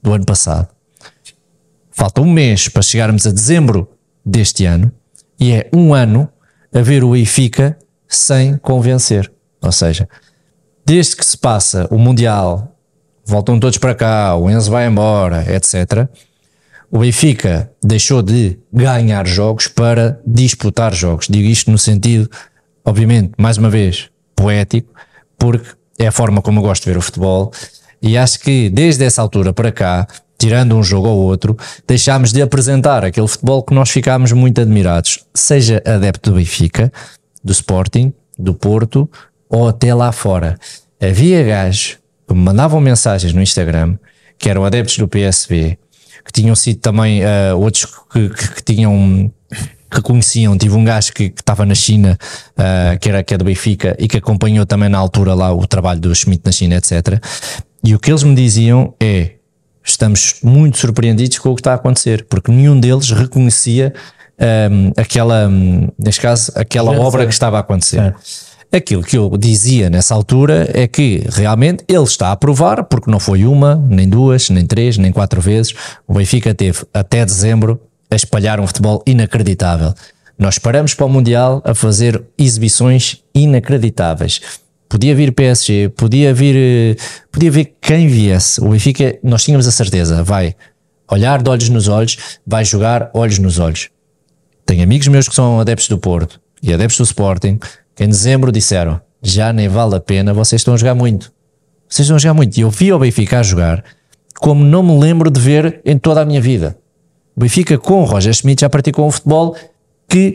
do ano passado. Falta um mês para chegarmos a dezembro deste ano e é um ano a ver o Benfica sem convencer. Ou seja, desde que se passa o Mundial, voltam todos para cá, o Enzo vai embora, etc. O Benfica deixou de ganhar jogos para disputar jogos. Digo isto no sentido, obviamente, mais uma vez, poético, porque é a forma como eu gosto de ver o futebol. E acho que desde essa altura para cá, tirando um jogo ou outro, deixámos de apresentar aquele futebol que nós ficámos muito admirados, seja adepto do Benfica, do Sporting, do Porto ou até lá fora. Havia gajos que me mandavam mensagens no Instagram que eram adeptos do PSV, que tinham sido também ah, outros que, que- que tinham que conheciam, tive um gajo que estava na China, ah, que, era, que é do Benfica e que acompanhou também na altura lá o trabalho do Schmidt na China, etc. E o que eles me diziam é: estamos muito surpreendidos com o que está a acontecer, porque nenhum deles reconhecia ahm, aquela, hum, neste caso, aquela Já obra sei. que estava a acontecer. Aquilo que eu dizia nessa altura é que realmente ele está a provar, porque não foi uma, nem duas, nem três, nem quatro vezes. O Benfica teve até dezembro a espalhar um futebol inacreditável. Nós paramos para o Mundial a fazer exibições inacreditáveis. Podia vir PSG, podia vir, eh, podia vir quem viesse. O Benfica, nós tínhamos a certeza, vai olhar de olhos nos olhos, vai jogar olhos nos olhos. Tenho amigos meus que são adeptos do Porto e adeptos do Sporting que em dezembro disseram já nem vale a pena, vocês estão a jogar muito. Vocês estão a jogar muito. E eu vi o Benfica a jogar como não me lembro de ver em toda a minha vida. O Benfica com o Roger Schmidt já praticou um futebol que,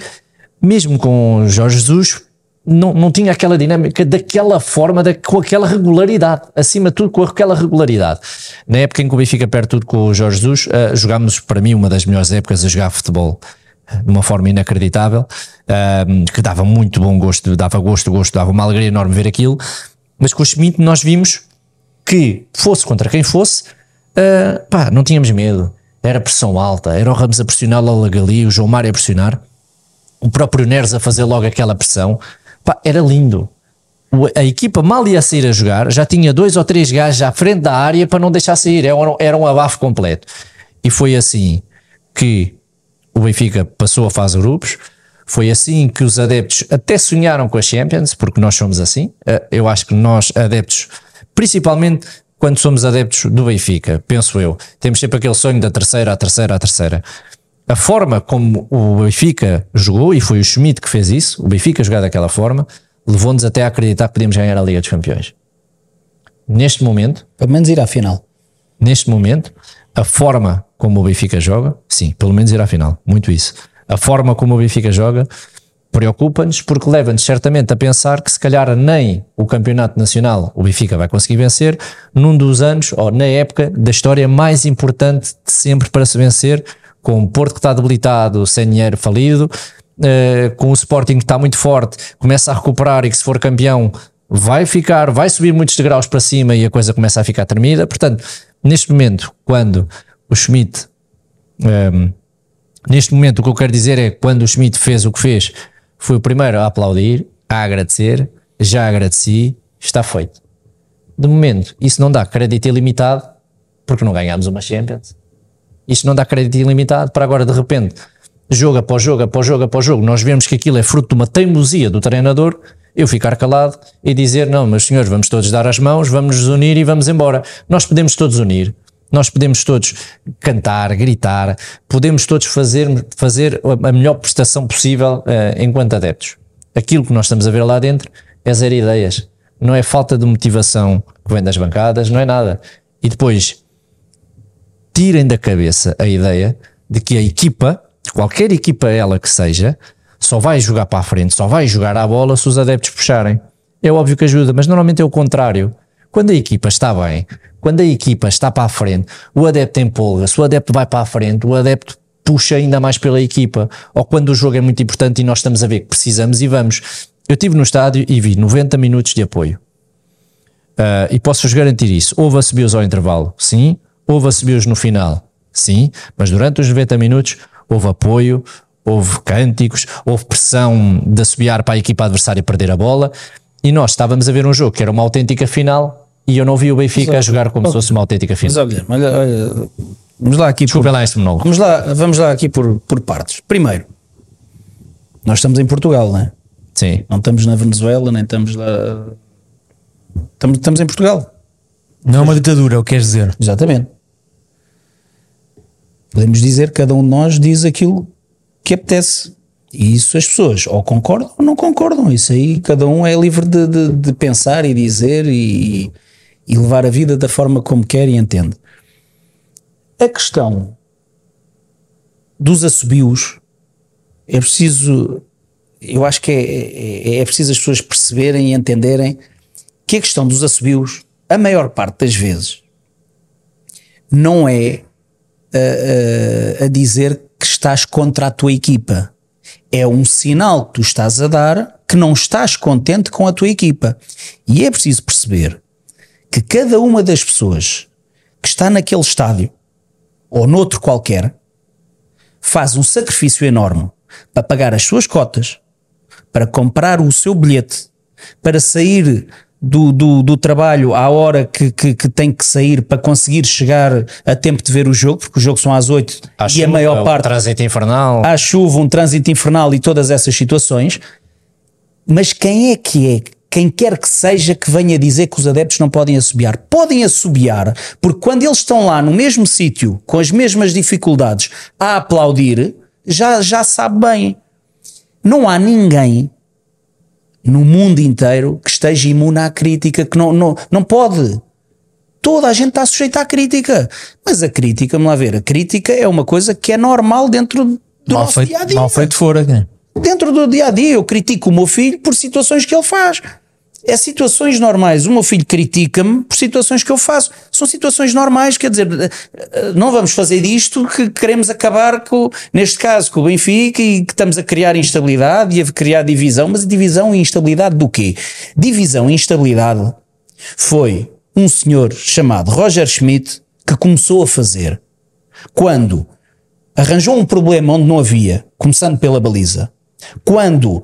mesmo com o Jorge Jesus, não, não tinha aquela dinâmica daquela forma, da, com aquela regularidade. Acima de tudo, com aquela regularidade. Na época em que o Benfica perde tudo com o Jorge Jesus, ah, jogámos, para mim, uma das melhores épocas a jogar futebol de uma forma inacreditável, ahm, que dava muito bom gosto, dava gosto, gosto, dava uma alegria enorme ver aquilo. Mas com o Schmidt nós vimos que, fosse contra quem fosse, ah, pá, não tínhamos medo. Era pressão alta, era o Ramos a pressionar o Lagali, o João Mário a pressionar, o próprio Neres a fazer logo aquela pressão. Pá, era lindo. A equipa mal ia sair a jogar, já tinha dois ou três gajos à frente da área para não deixar sair, era, era um abafo completo. E foi assim que o Benfica passou a fase grupos. Foi assim que os adeptos até sonharam com a Champions, porque nós somos assim. Eh, Eu acho que nós, adeptos, principalmente quando somos adeptos do Benfica, penso eu, temos sempre aquele sonho da terceira, à terceira, à terceira. A forma como o Benfica jogou, e foi o Schmidt que fez isso, o Benfica jogar daquela forma, levou-nos até a acreditar que podíamos ganhar a Liga dos Campeões. Neste momento, Pelo menos ir à final. neste momento, a forma como o Benfica joga, sim, pelo menos ir à final, muito isso. A forma como o Benfica joga preocupa-nos porque leva-nos certamente a pensar que se calhar nem o campeonato nacional o Benfica vai conseguir vencer num dos anos ou na época da história mais importante de sempre para se vencer, com o Porto que está debilitado, sem dinheiro falido, eh, com o Sporting que está muito forte, começa a recuperar e que se for campeão vai ficar, vai subir muitos degraus para cima e a coisa começa a ficar tremida. Portanto, neste momento, quando o Schmidt, ehm, neste momento, o que eu quero dizer é quando o Schmidt fez o que fez, foi o primeiro a aplaudir, a agradecer, já agradeci, está feito. De momento, isso não dá crédito ilimitado, porque não ganhámos uma Champions. Isto não dá crédito ilimitado para agora, de repente, jogo após jogo, após jogo, após jogo, nós vemos que aquilo é fruto de uma teimosia do treinador, eu ficar calado e dizer: não, meus senhores, vamos todos dar as mãos, vamos nos unir e vamos embora. Nós podemos todos unir. Nós podemos todos cantar, gritar, podemos todos fazer, fazer a melhor prestação possível uh, enquanto adeptos. Aquilo que nós estamos a ver lá dentro é zero ideias. Não é falta de motivação que vem das bancadas, não é nada. E depois, tirem da cabeça a ideia de que a equipa, qualquer equipa ela que seja, só vai jogar para a frente, só vai jogar à bola se os adeptos puxarem. É óbvio que ajuda, mas normalmente é o contrário. Quando a equipa está bem, quando a equipa está para a frente, o adepto empolga, se o adepto vai para a frente, o adepto puxa ainda mais pela equipa. Ou quando o jogo é muito importante e nós estamos a ver que precisamos e vamos. Eu estive no estádio e vi 90 minutos de apoio. Uh, e posso-vos garantir isso. Houve assobios ao intervalo, sim. Houve assobios no final, sim. Mas durante os 90 minutos houve apoio, houve cânticos, houve pressão de assobiar para a equipa adversária perder a bola e nós estávamos a ver um jogo que era uma autêntica final e eu não vi o Benfica a jogar como se fosse uma autêntica final. Mas olha, olha, olha vamos lá aqui Desculpa por, lá este monólogo. Vamos lá, vamos lá aqui por, por partes. Primeiro, nós estamos em Portugal, não é? Sim. Não estamos na Venezuela, nem estamos lá. Estamos, estamos em Portugal. Não é uma ditadura, é o que queres dizer. Exatamente. Podemos dizer que cada um de nós diz aquilo que apetece. E isso as pessoas ou concordam ou não concordam. Isso aí cada um é livre de, de, de pensar e dizer e, e levar a vida da forma como quer e entende. A questão dos assobios é preciso, eu acho que é, é, é preciso as pessoas perceberem e entenderem que a questão dos assobios, a maior parte das vezes, não é a, a, a dizer que estás contra a tua equipa. É um sinal que tu estás a dar que não estás contente com a tua equipa. E é preciso perceber que cada uma das pessoas que está naquele estádio ou noutro qualquer faz um sacrifício enorme para pagar as suas cotas, para comprar o seu bilhete, para sair do, do, do, trabalho à hora que, que, que, tem que sair para conseguir chegar a tempo de ver o jogo, porque o jogo são às 8 à e chuva, a maior parte. trânsito infernal. Há chuva, um trânsito infernal e todas essas situações. Mas quem é que é? Quem quer que seja que venha dizer que os adeptos não podem assobiar. Podem assobiar, porque quando eles estão lá no mesmo sítio, com as mesmas dificuldades, a aplaudir, já, já sabe bem. Não há ninguém no mundo inteiro que esteja imune à crítica, que não, não, não pode. Toda a gente está sujeita à crítica. Mas a crítica, vamos lá ver, a crítica é uma coisa que é normal dentro do mal nosso feito, dia a dia. Mal feito fora. Né? Dentro do dia a dia, eu critico o meu filho por situações que ele faz. É situações normais. O meu filho critica-me por situações que eu faço. São situações normais, quer dizer, não vamos fazer disto que queremos acabar com, neste caso, com o Benfica e que estamos a criar instabilidade e a criar divisão. Mas divisão e instabilidade do quê? Divisão e instabilidade foi um senhor chamado Roger Schmidt que começou a fazer quando arranjou um problema onde não havia, começando pela baliza, quando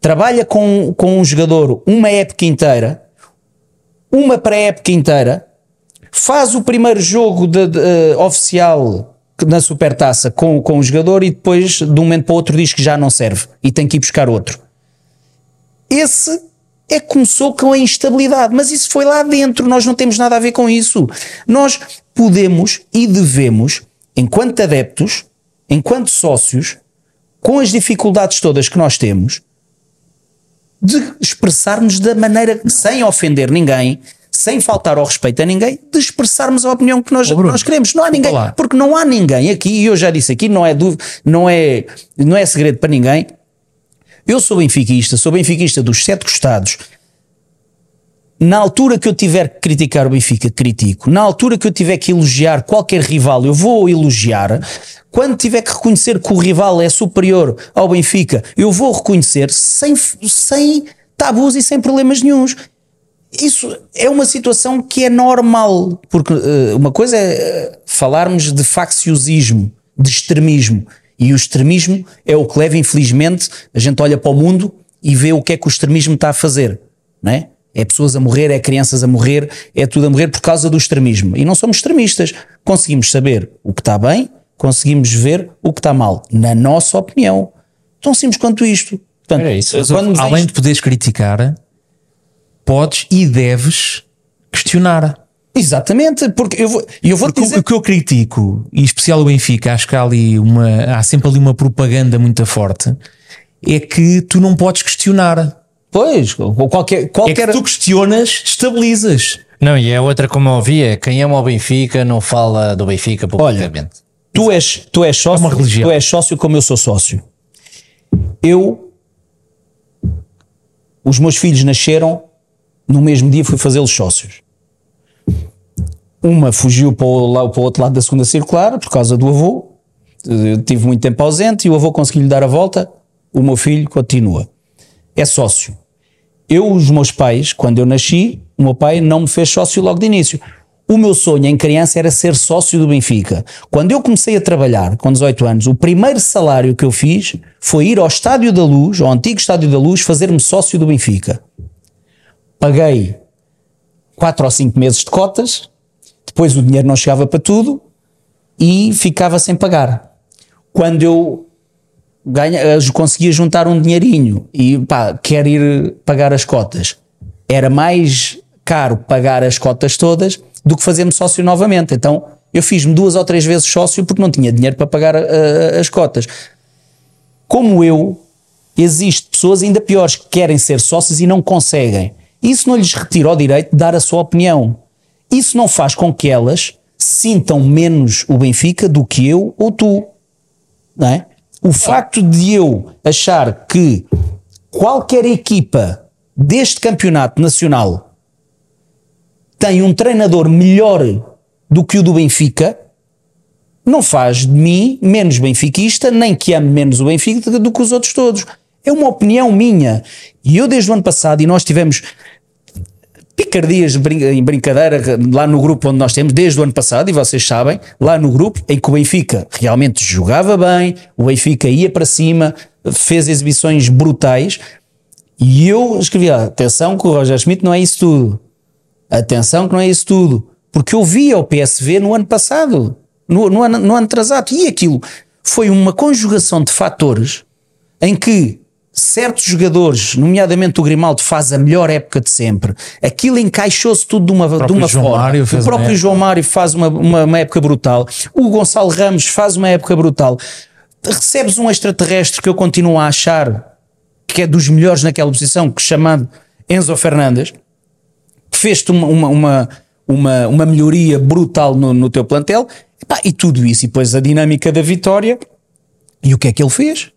trabalha com, com um jogador uma época inteira, uma pré-época inteira, faz o primeiro jogo de, de, uh, oficial na supertaça com, com o jogador e depois de um momento para o outro diz que já não serve e tem que ir buscar outro. Esse é que começou com a instabilidade, mas isso foi lá dentro, nós não temos nada a ver com isso. Nós podemos e devemos, enquanto adeptos, enquanto sócios, com as dificuldades todas que nós temos, de expressarmos da maneira sem ofender ninguém, sem faltar ao respeito a ninguém, de expressarmos a opinião que nós, Bruno, nós queremos. Não há ninguém, porque não há ninguém aqui, e eu já disse aqui, não é, dúvida, não é, não é segredo para ninguém. Eu sou benfiquista, sou benfiquista dos sete costados. Na altura que eu tiver que criticar o Benfica, critico. Na altura que eu tiver que elogiar qualquer rival, eu vou elogiar. Quando tiver que reconhecer que o rival é superior ao Benfica, eu vou reconhecer sem, sem tabus e sem problemas nenhums. Isso é uma situação que é normal, porque uh, uma coisa é uh, falarmos de facciosismo, de extremismo, e o extremismo é o que leva, infelizmente, a gente olha para o mundo e vê o que é que o extremismo está a fazer, não é? É pessoas a morrer, é crianças a morrer, é tudo a morrer por causa do extremismo. E não somos extremistas. Conseguimos saber o que está bem, conseguimos ver o que está mal, na nossa opinião. Tão simples quanto isto. Portanto, É isso. quando Além vens- de poderes criticar, podes e deves questionar. Exatamente, porque eu vou, eu vou Porque o- dizer. o que eu critico, e em especial o Benfica, acho que há ali uma, há sempre ali uma propaganda muito forte, é que tu não podes questionar. Pois, ou qualquer. É qualquer que tu questionas, estabilizas. Não, e a outra, como eu ouvi, é quem ama o Benfica não fala do Benfica publicamente. tu és, tu és sócio, uma religião. tu és sócio como eu sou sócio. Eu, os meus filhos nasceram no mesmo dia, fui fazê-los sócios. Uma fugiu para o, lá, para o outro lado da segunda circular por causa do avô. Eu tive muito tempo ausente e o avô conseguiu lhe dar a volta. O meu filho continua. É sócio. Eu, os meus pais, quando eu nasci, o meu pai não me fez sócio logo de início. O meu sonho em criança era ser sócio do Benfica. Quando eu comecei a trabalhar, com 18 anos, o primeiro salário que eu fiz foi ir ao Estádio da Luz, ao antigo Estádio da Luz, fazer-me sócio do Benfica. Paguei 4 ou 5 meses de cotas, depois o dinheiro não chegava para tudo e ficava sem pagar. Quando eu ganha, eh, conseguia juntar um dinheirinho e pá, quer ir pagar as cotas. Era mais caro pagar as cotas todas do que fazer-me sócio novamente. Então eu fiz-me duas ou três vezes sócio porque não tinha dinheiro para pagar eh, as cotas. Como eu, existe pessoas ainda piores que querem ser sócios e não conseguem. Isso não lhes retira o direito de dar a sua opinião. Isso não faz com que elas sintam menos o Benfica do que eu ou tu não é? O facto de eu achar que qualquer equipa deste campeonato nacional tem um treinador melhor do que o do Benfica não faz de mim menos benfiquista, nem que ame menos o Benfica do que os outros todos. É uma opinião minha. E eu desde o ano passado, e nós tivemos picardias em brincadeira lá no grupo onde nós temos desde o ano passado, e vocês sabem, lá no grupo em que o Benfica realmente jogava bem, o Benfica ia para cima, fez exibições brutais, e eu escrevi: ah, atenção que o Roger Schmidt não é isso tudo. Atenção que não é isso tudo. Porque eu via o PSV no ano passado, no, no ano, no ano atrasado, e aquilo foi uma conjugação de fatores em que certos jogadores, nomeadamente o Grimaldo, faz a melhor época de sempre. Aquilo encaixou-se tudo de uma, de uma João forma. Mário o próprio. João Mário faz uma, uma, uma época brutal. O Gonçalo Ramos faz uma época brutal. Recebes um extraterrestre que eu continuo a achar que é dos melhores naquela posição, que chamado Enzo Fernandes, que fez-te uma, uma, uma, uma, uma melhoria brutal no, no teu plantel, Epá, e tudo isso, e depois a dinâmica da vitória, e o que é que ele fez?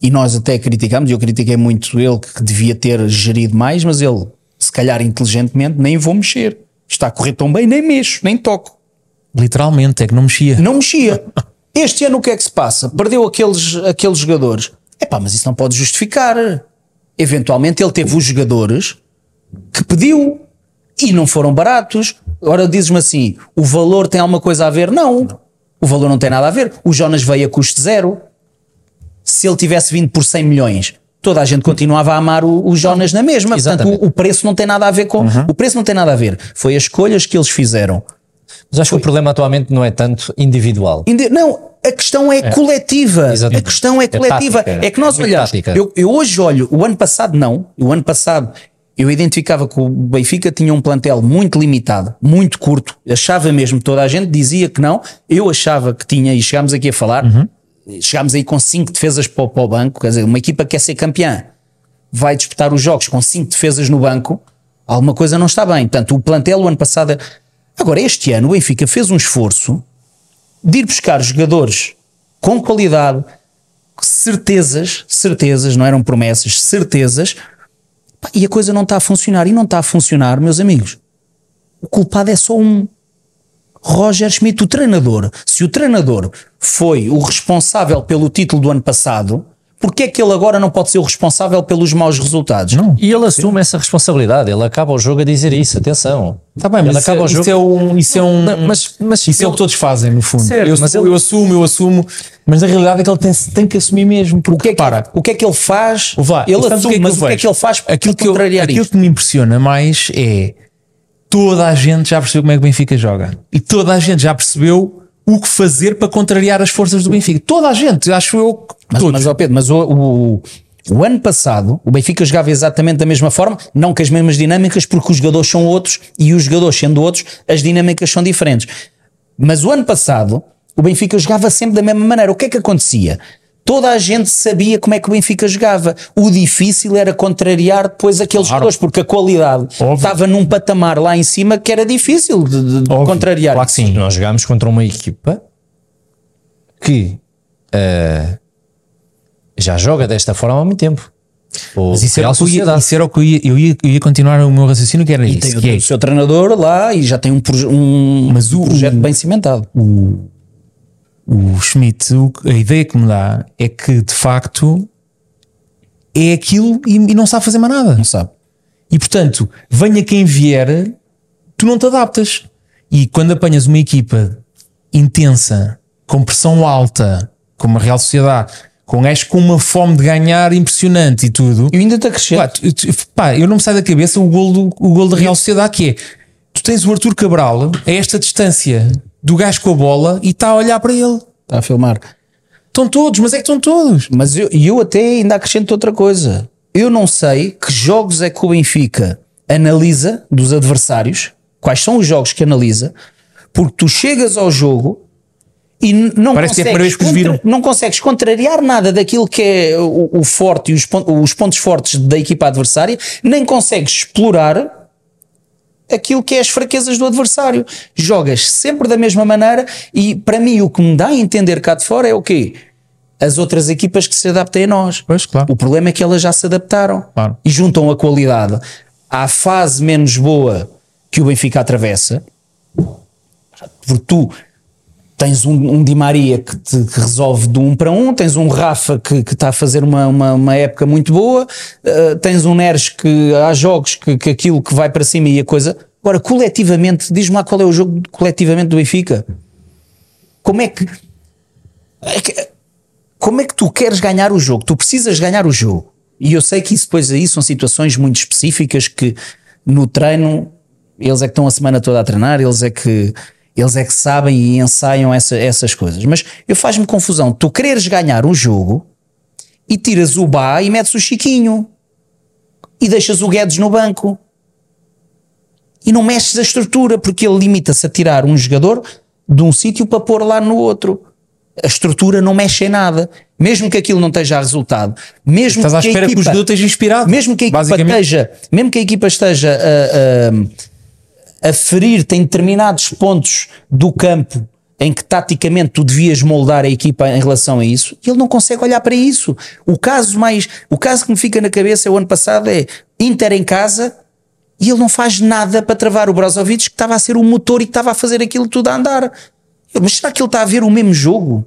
E nós até criticamos, eu critiquei muito ele que devia ter gerido mais, mas ele, se calhar inteligentemente, nem vou mexer. Está a correr tão bem, nem mexo, nem toco. Literalmente, é que não mexia. Não mexia. Este ano o que é que se passa? Perdeu aqueles, aqueles jogadores. Epá, mas isso não pode justificar. Eventualmente ele teve os jogadores que pediu e não foram baratos. Agora dizes-me assim: o valor tem alguma coisa a ver? Não. O valor não tem nada a ver. O Jonas veio a custo zero. Se ele tivesse vindo por 100 milhões, toda a gente continuava a amar o, o Jonas na mesma. Portanto, Exatamente. o, o preço não tem nada a ver com. O preço não tem nada a ver. Foi as escolhas que eles fizeram. Mas acho que o problema atualmente não é tanto individual. Indi- Não, a questão é, coletiva. Exatamente. A questão é É coletiva. tática, É, que nós é olhamos. Eu, eu hoje olho, o ano passado não. O ano passado eu identificava que o Benfica tinha um plantel muito limitado, muito curto. Achava mesmo, toda a gente dizia que não. Eu achava que tinha, e chegámos aqui a falar, chegámos aí com cinco defesas para, o- para o banco. Quer dizer, uma equipa que quer ser campeã vai disputar os jogos com cinco defesas no banco, alguma coisa não está bem. Portanto, o plantel o ano passado. Agora, este ano, o Benfica fez um esforço de ir buscar jogadores com qualidade, certezas, certezas, não eram promessas, certezas, e a coisa não está a funcionar. E não está a funcionar, meus amigos. O culpado é só um. Roger Schmidt, o treinador. Se o treinador foi o responsável pelo título do ano passado, porque é que ele agora não pode ser o responsável pelos maus resultados? Não. E ele assume essa responsabilidade. Ele acaba o jogo a dizer isso. Atenção. Está bem, Ele mas isso, acaba é, o isso jogo- é um. Isso é um Não, mas- mas isso é o ele- que todos fazem, no fundo. Certo, eu, mas eu ele- assumo, eu assumo, mas na realidade é que ele tem, tem que assumir mesmo. Porque, O que, é que, repara, o que é que ele faz? Ele sabes assume, mas o que é vejo? que ele faz para aquilo que, eu, aquilo isto? que me impressiona mais é toda a gente já percebeu como é que o Benfica joga e toda a gente já percebeu o que fazer para contrariar as forças do Benfica. Toda a gente, acho eu. Mas, todos. mas ó Pedro, mas o, o, o ano passado o Benfica jogava exatamente da mesma forma, não com as mesmas dinâmicas, porque os jogadores são outros e os jogadores sendo outros, as dinâmicas são diferentes. Mas o ano passado o Benfica jogava sempre da mesma maneira. O que é que acontecia? Toda a gente sabia como é que o Benfica jogava. O difícil era contrariar depois aqueles jogadores, porque a qualidade Óbvio. estava num patamar lá em cima que era difícil de, de- contrariar. Claro que sim. Nós jogámos contra uma equipa que eh, já joga desta forma há muito tempo. Mas isso era, o que eu ia, isso era o que eu ia, eu ia, eu ia continuar o meu raciocínio, que era E isso. tem que é, o seu treinador lá e já tem um, proje- um- Mas um o- projeto bem cimentado. o Schmidt, o- a ideia que me dá é que de facto é aquilo e, e não sabe fazer mais nada. Não sabe? E portanto, venha quem vier, tu não te adaptas. E quando apanhas uma equipa intensa, com pressão alta, como a Real Sociedade, com gajos com uma fome de ganhar impressionante e tudo, E ainda está crescendo. Pá, pá, eu não me sai da cabeça o gol, do, o gol da Real Sociedade que é tu tens o Arthur Cabral a esta distância do gajo com a bola e está a olhar para ele. Está a filmar. Estão todos, mas é que estão todos. Mas eu, e eu até ainda acrescento outra coisa. Eu não sei que jogos é que o Benfica analisa dos adversários, quais são os jogos que analisa, porque tu chegas ao jogo e não Parece que é consegues, primeira vez que contra- não consegues contrariar nada daquilo que é o, o forte e os, os pontos fortes da equipa adversária, nem consegues explorar aquilo que é as fraquezas do adversário. Jogas sempre da mesma maneira e para mim o que me dá a entender cá de fora é o quê? As outras equipas que se adaptem a nós. Pois, claro. O problema é que elas já se adaptaram Claro. e juntam a qualidade à fase menos boa que o Benfica atravessa, porque tu tens um, um Di Maria que, te, que resolve de um para um, tens um Rafa que, está a fazer uma, uma, uma época muito boa, eh, tens um Neres que há jogos que, que aquilo que vai para cima e a coisa. Agora, coletivamente, diz-me lá qual é o jogo coletivamente do Benfica. Como é que. é que- como é que tu queres ganhar o jogo? Tu precisas ganhar o jogo. E eu sei que isso depois aí são situações muito específicas que no treino eles é que estão a semana toda a treinar, eles é que eles é que sabem e ensaiam essa- essas coisas. Mas eu faz-me confusão. Tu quereres ganhar um jogo e tiras o Bá e metes o Chiquinho e deixas o Guedes no banco e não mexes a estrutura porque ele limita-se a tirar um jogador de um sítio para pôr lá no outro. A estrutura não mexe em nada, mesmo que aquilo não esteja a resultado, mesmo Estás à que a espera que o equipa- jogador esteja inspirado. mesmo que a equipa esteja, mesmo que a equipa esteja a, a, a ferir-te em determinados pontos do campo em que taticamente tu devias moldar a equipa em relação a isso, ele não consegue olhar para isso. O caso mais, o caso que me fica na cabeça o ano passado é Inter em casa e ele não faz nada para travar o Brozovic que estava a ser o motor e que estava a fazer aquilo tudo a andar. Eu, Mas será que ele está a ver o mesmo jogo?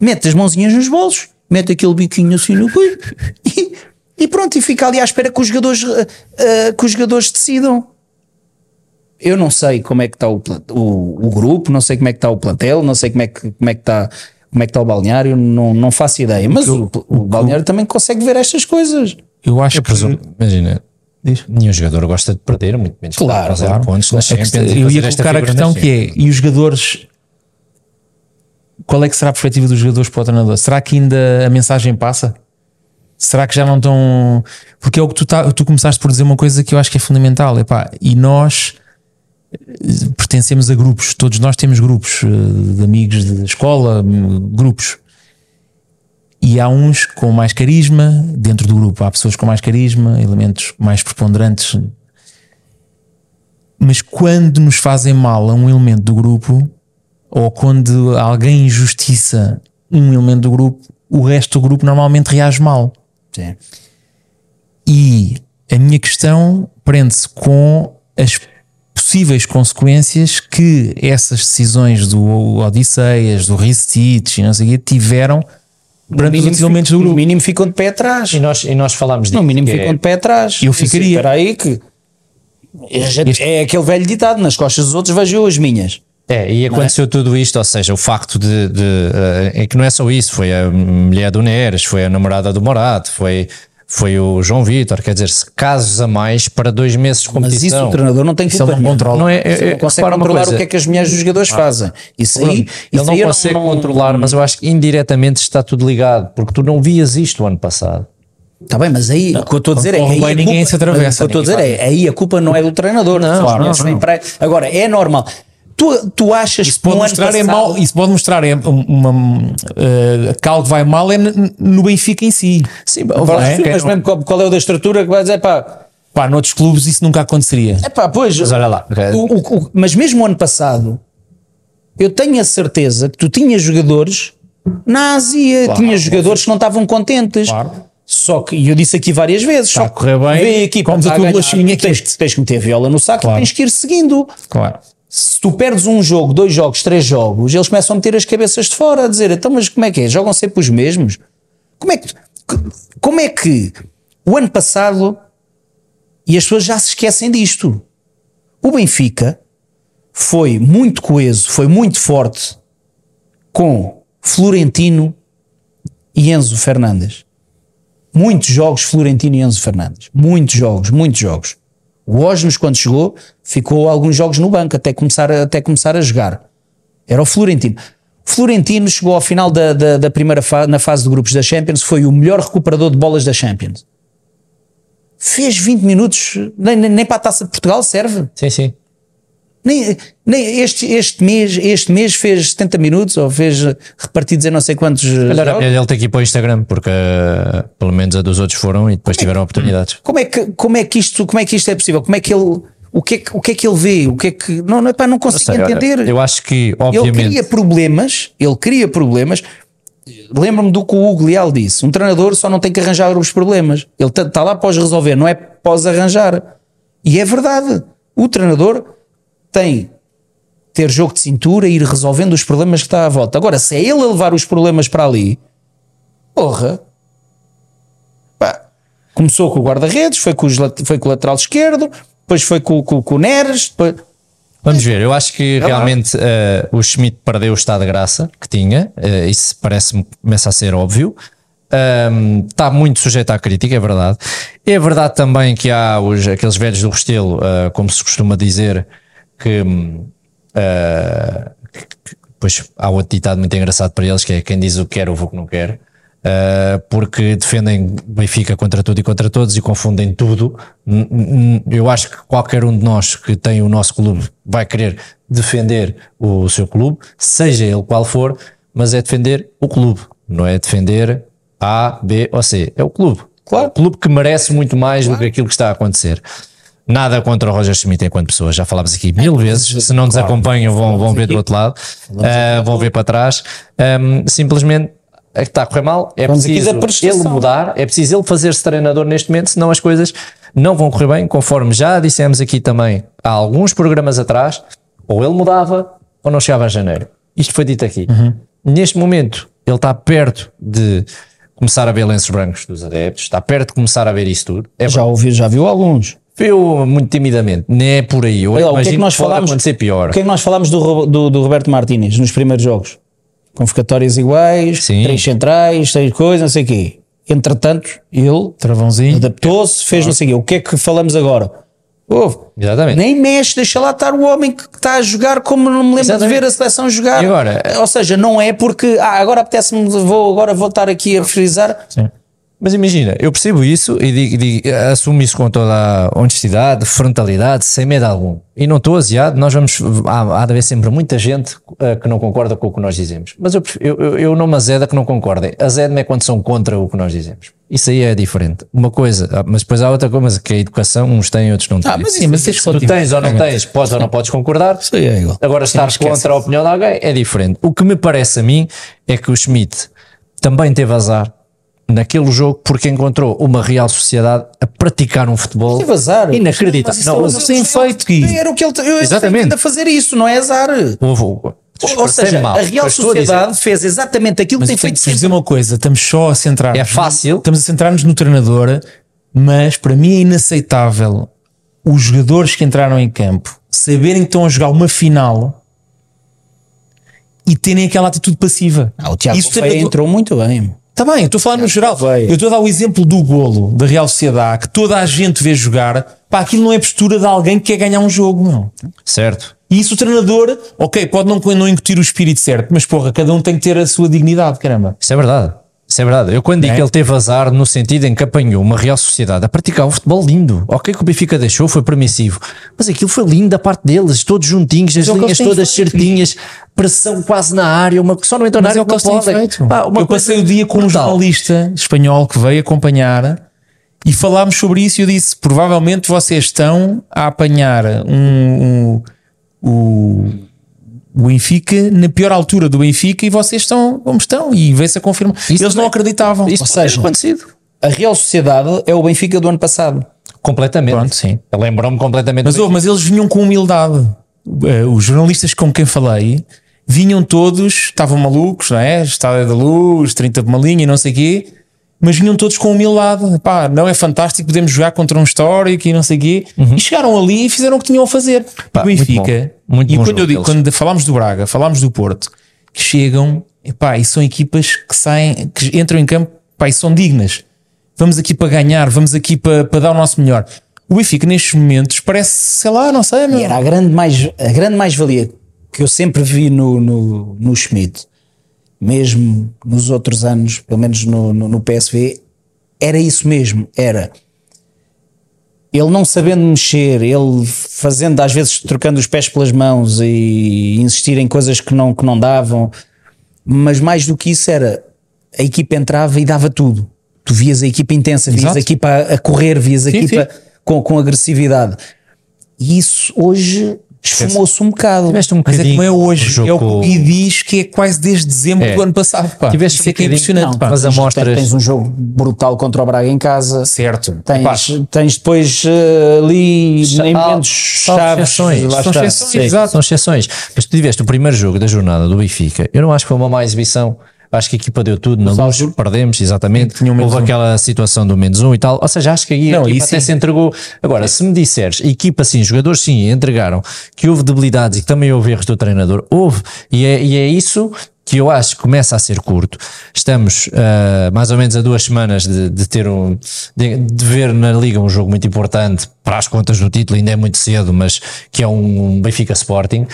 Mete as mãozinhas nos bolsos, mete aquele biquinho assim no e, e pronto, e fica ali à espera que os jogadores, ah, que os jogadores decidam. Eu não sei como é que está o, o, o grupo, não sei como é que está o plantel, não sei como é que, como é que está como é que está o balneário, não, não faço ideia. Mas o, o balneário também consegue ver estas coisas. Eu acho Eu que. presumo, imagina, nenhum jogador gosta de perder, muito menos Claro, fazer claro. pontos na Champions. e eu ia colocar a questão que é: e os jogadores. Qual é que será a perspectiva dos jogadores para o treinador? Será que ainda a mensagem passa? Será que já não estão. Porque é o que tu, tá, tu começaste por dizer uma coisa que eu acho que é fundamental. Epá, e nós pertencemos a grupos, todos nós temos grupos eh, de amigos de escola, grupos. E há uns com mais carisma dentro do grupo, há pessoas com mais carisma, elementos mais preponderantes mas quando nos fazem mal a um elemento do grupo, ou quando alguém injustiça um elemento do grupo, o resto do grupo normalmente reage mal. Sim. E a minha questão prende-se com as possíveis consequências que essas decisões do Odisseias, do Ristich e não sei o quê tiveram perante os elementos do no grupo. mínimo ficam de pé atrás. E nós, e nós falámos disso. No mínimo é- ficam de pé atrás. Eu ficaria. Espera aí que. É, é aquele velho ditado: nas costas dos outros vejo eu as minhas. É, e aconteceu tudo isto, ou seja, o facto de, de, eh, é que não é só isso, foi a mulher do Neres, foi a namorada do Morato, foi, foi o João Vitor. Quer dizer, se casos a mais para dois meses de Mas isso competição. o treinador não tem culpa ele não controla. Não é, Ele é, não consegue controlar coisa, o que é que as mulheres dos jogadores fazem. Isso aí, Ele isso não consegue controlar, mas eu acho que indiretamente está tudo ligado, porque tu não vias isto o ano passado. Está bem, mas aí o que eu estou a dizer é que aí bem, a ninguém culpa- se atravessa, O que eu estou a dizer é aí a culpa não é do treinador. Não, mulheres não, não. para- Agora, é normal. Tu, tu achas Isso que pode ano mostrar é mal, isso pode mostrar é um- uma, uh, que algo vai mal é no Benfica em si. Sim, Agora, é, que- mas mesmo qual, qual é o da estrutura que vai dizer pá, Pá, noutros clubes isso nunca aconteceria. é pá, pois, Mas olha lá, o- o- o- mas mesmo o ano passado, eu tenho a certeza que tu tinhas jogadores na Ásia, tinhas jogadores que não estavam contentes. Claro. Só que, e eu disse aqui várias vezes, Está só a correr bem, vê a equipa, comes a tua ganhar, bolachinha tens, tens que meter viola no saco Claro. tens que ir seguindo. Claro. Se tu perdes um jogo, dois jogos, três jogos, eles começam a meter as cabeças de fora, a dizer, então, mas como é que é? Jogam sempre os mesmos? Como é que, como é que o ano passado, e as pessoas já se esquecem disto, o Benfica foi muito coeso, foi muito forte com Florentino e Enzo Fernandes. Muitos jogos Florentino e Enzo Fernandes. Muitos jogos, muitos jogos. O Osnos, quando chegou, ficou alguns jogos no banco até começar a, até começar a jogar. Era o Florentino. Florentino chegou ao final da, da, da primeira fase, na fase de grupos da Champions, foi o melhor recuperador de bolas da Champions. Fez 20 minutos, nem, nem, nem para a taça de Portugal serve. sim, sim. Nem, nem este, este, mês, este mês fez 70 minutos ou fez repartidos em não sei quantos. Calhar ele tem que ir para o Instagram, porque eh, pelo menos a dos outros foram e depois tiveram oportunidades. Como é que, como é que isto, como é que isto é possível? Como é que ele, o que é que, o que é que ele vê? O que é que não, não, epá, não consigo Sei, olha, entender. Eu acho que, ele obviamente, cria problemas, ele cria problemas. Lembro-me do que o Hugo Leal disse: um treinador só não tem que arranjar os problemas, ele está lá para os resolver, não é para os arranjar. E é verdade, o treinador tem ter jogo de cintura e ir resolvendo os problemas que está à volta. Agora, se é ele a levar os problemas para ali, porra, pá, começou com o guarda-redes, foi, com os foi com o lateral esquerdo, depois foi com, com, com o Neres, depois. Vamos ver, eu acho que lá. realmente eh, o Schmidt perdeu o estado de graça que tinha, eh, isso parece-me começa a ser óbvio. Ahm, está muito sujeito à crítica, é verdade. É verdade também que há os, aqueles velhos do Restelo, ah, como se costuma dizer, que, ah, que- pois há outro ditado muito engraçado para eles que é quem diz o que quer ouve o que não quer. Uh, porque defendem Benfica contra tudo e contra todos e confundem tudo. Eu acho que qualquer um de nós que tem o nosso clube vai querer defender o seu clube, seja ele qual for, mas é defender o clube, não é defender A, B ou C. É o clube. Claro. É o clube que merece muito mais do que aquilo que está a acontecer. Nada contra o Roger Schmidt enquanto pessoa, já falámos aqui mil vezes. Se não nos acompanham, vão, vão ver do outro lado, uh, vão ver para trás. Um, simplesmente é que está a correr mal. É preciso ele mudar, é preciso ele fazer-se treinador neste momento, senão as coisas não vão correr bem, conforme já dissemos aqui também há alguns programas atrás, ou ele mudava ou não chegava a janeiro. Isto foi dito aqui. Neste momento, ele está perto de começar a ver lenços brancos dos adeptos, está perto de começar a ver isso tudo. É Já ouviu, já viu alguns. Viu muito timidamente, não é por aí. Eu Olha o que é que nós pode falámos? acontecer pior. O que é que nós falámos do, do, do Roberto Martínez nos primeiros jogos? Convocatórias iguais, Sim. três centrais, três coisas, não sei o quê. Entretanto, ele Travãozinho. adaptou-se, fez não sei o quê. O que é que falamos agora? Exatamente. nem mexe, deixa lá estar o homem que está a jogar como não me lembro Exatamente. de ver a seleção jogar. E agora? Ou seja, não é porque ah, agora apetece-me, vou, agora vou estar aqui a frisar. Mas imagina, eu percebo isso e digo, digo- assumo isso com toda a honestidade, frontalidade, sem medo algum. E não estou aziado, nós vamos. Há, há de haver sempre muita gente eh, que não concorda com o que nós dizemos. Mas eu, eu, eu, não me azeda que não concordem. Azeda-me é quando são contra o que nós dizemos. Isso aí é diferente. Uma coisa, ah, mas depois há outra coisa, que é a educação, uns têm, outros não têm. Ah, mas Sim, mas Se tu tens ou não tens, podes ou não podes concordar. Isso aí é igual. Agora, estar contra a opinião de alguém é diferente. O que me parece a mim é que o Schmidt também teve azar naquele jogo porque encontrou uma real sociedade a praticar um futebol Teve azar. inacreditável. Mas Não, isso houve- é um feito, Gui. Era o que ele eu Exatamente. a fazer isso, não é azar. houve- Ou seja, mal, a Real mas Sociedade fez exatamente aquilo que Mas tem tem feito que sempre. dizer uma coisa: estamos só a centrar É fácil. Estamos a centrar-nos no treinador, mas para mim é inaceitável os jogadores que entraram em campo saberem que estão a jogar uma final e terem aquela atitude passiva. Ah, o Tiago Isso Feia entrou muito bem. Está bem, eu estou a falar no geral. veio. Eu estou a dar o exemplo do golo da Real Sociedade, que toda a gente vê jogar. Pá, aquilo não é postura de alguém que quer ganhar um jogo, meu. Certo. E isso o treinador, ok, pode não, não incutir o espírito certo, mas porra, cada um tem que ter a sua dignidade, caramba. Isso é verdade. Isso é verdade. Eu quando digo É? que ele teve azar no sentido em que apanhou uma Real Sociedade a praticar um futebol lindo. Ok que o Benfica deixou, foi permissivo. Mas aquilo foi lindo da parte deles, todos juntinhos, as é linhas todas feito. certinhas, pressão quase na área, uma só não entrou na Mas área é o que porque eles têm podem. feito. Pá, uma eu passei o dia com um brutal. jornalista espanhol que veio acompanhar e falámos sobre isso e eu disse, provavelmente vocês estão a apanhar um, um- o, o Benfica na pior altura do Benfica e vocês estão como estão e vê-se a confirmar. Eles não também- acreditavam. Isso Ou seja, acontecido. A Real Sociedade é o Benfica do ano passado. Completamente. Pronto, sim. Lembrou-me completamente. Mas, houve, mas eles vinham com humildade. Eh, Os jornalistas com quem falei vinham todos, estavam malucos, não é? Estádio da luz, 30 de uma linha e não sei o quê, mas vinham todos com humildade. Pá, não é fantástico, podemos jogar contra um histórico e não sei o quê. E chegaram ali e fizeram o que tinham a fazer. Uhum. Pá, o Benfica, muito bom. Muito e quando, eu digo, quando falámos do Braga, falámos do Porto, que chegam epá, e são equipas que saem, que entram em campo pá, e são dignas. Vamos aqui para ganhar, vamos aqui para, para dar o nosso melhor. O Benfica, nestes momentos, parece, sei lá, não sei, meu. E era a grande mais a grande mais-valia que eu sempre vi no, no, no Schmidt, mesmo nos outros anos, pelo menos no, no, no PSV, era isso mesmo, era ele não sabendo mexer, ele fazendo às vezes trocando os pés pelas mãos e insistir em coisas que não, que não davam, mas mais do que isso era a equipa entrava e dava tudo. Tu vias a equipa intensa, vias Exato. a equipa a, correr, vias a Sim, equipa com, com agressividade. E isso hoje esfumou-se um bocado. Tiveste um Mas é como é hoje. jogo É o que diz que é quase desde dezembro É. do ano passado. Pá. Tiveste Isso um é que é bocadinho- impressionante. Não, pá. mas Tens- amostras- Tens um jogo brutal contra o Braga em casa. Certo. Tens, tens depois eh, ali em Ah, momentos são chaves. São exceções. Sim, Exato. São exceções. Mas tu tiveste o primeiro jogo da jornada do Benfica. Eu não acho que foi uma má exibição. Acho que a equipa deu tudo na luz, perdemos, exatamente. Tinha um Houve um. aquela situação do menos um e tal. Ou seja, acho que aí Não, a equipa até sim. se entregou. Agora, se me disseres, equipa sim, jogadores sim, entregaram, que houve debilidades e que também houve erros do treinador, houve. E é, e é isso que eu acho que começa a ser curto. Estamos ah, mais ou menos a duas semanas de, de ter um de, de ver na Liga um jogo muito importante para as contas do título, ainda é muito cedo, mas que é um Benfica Sporting.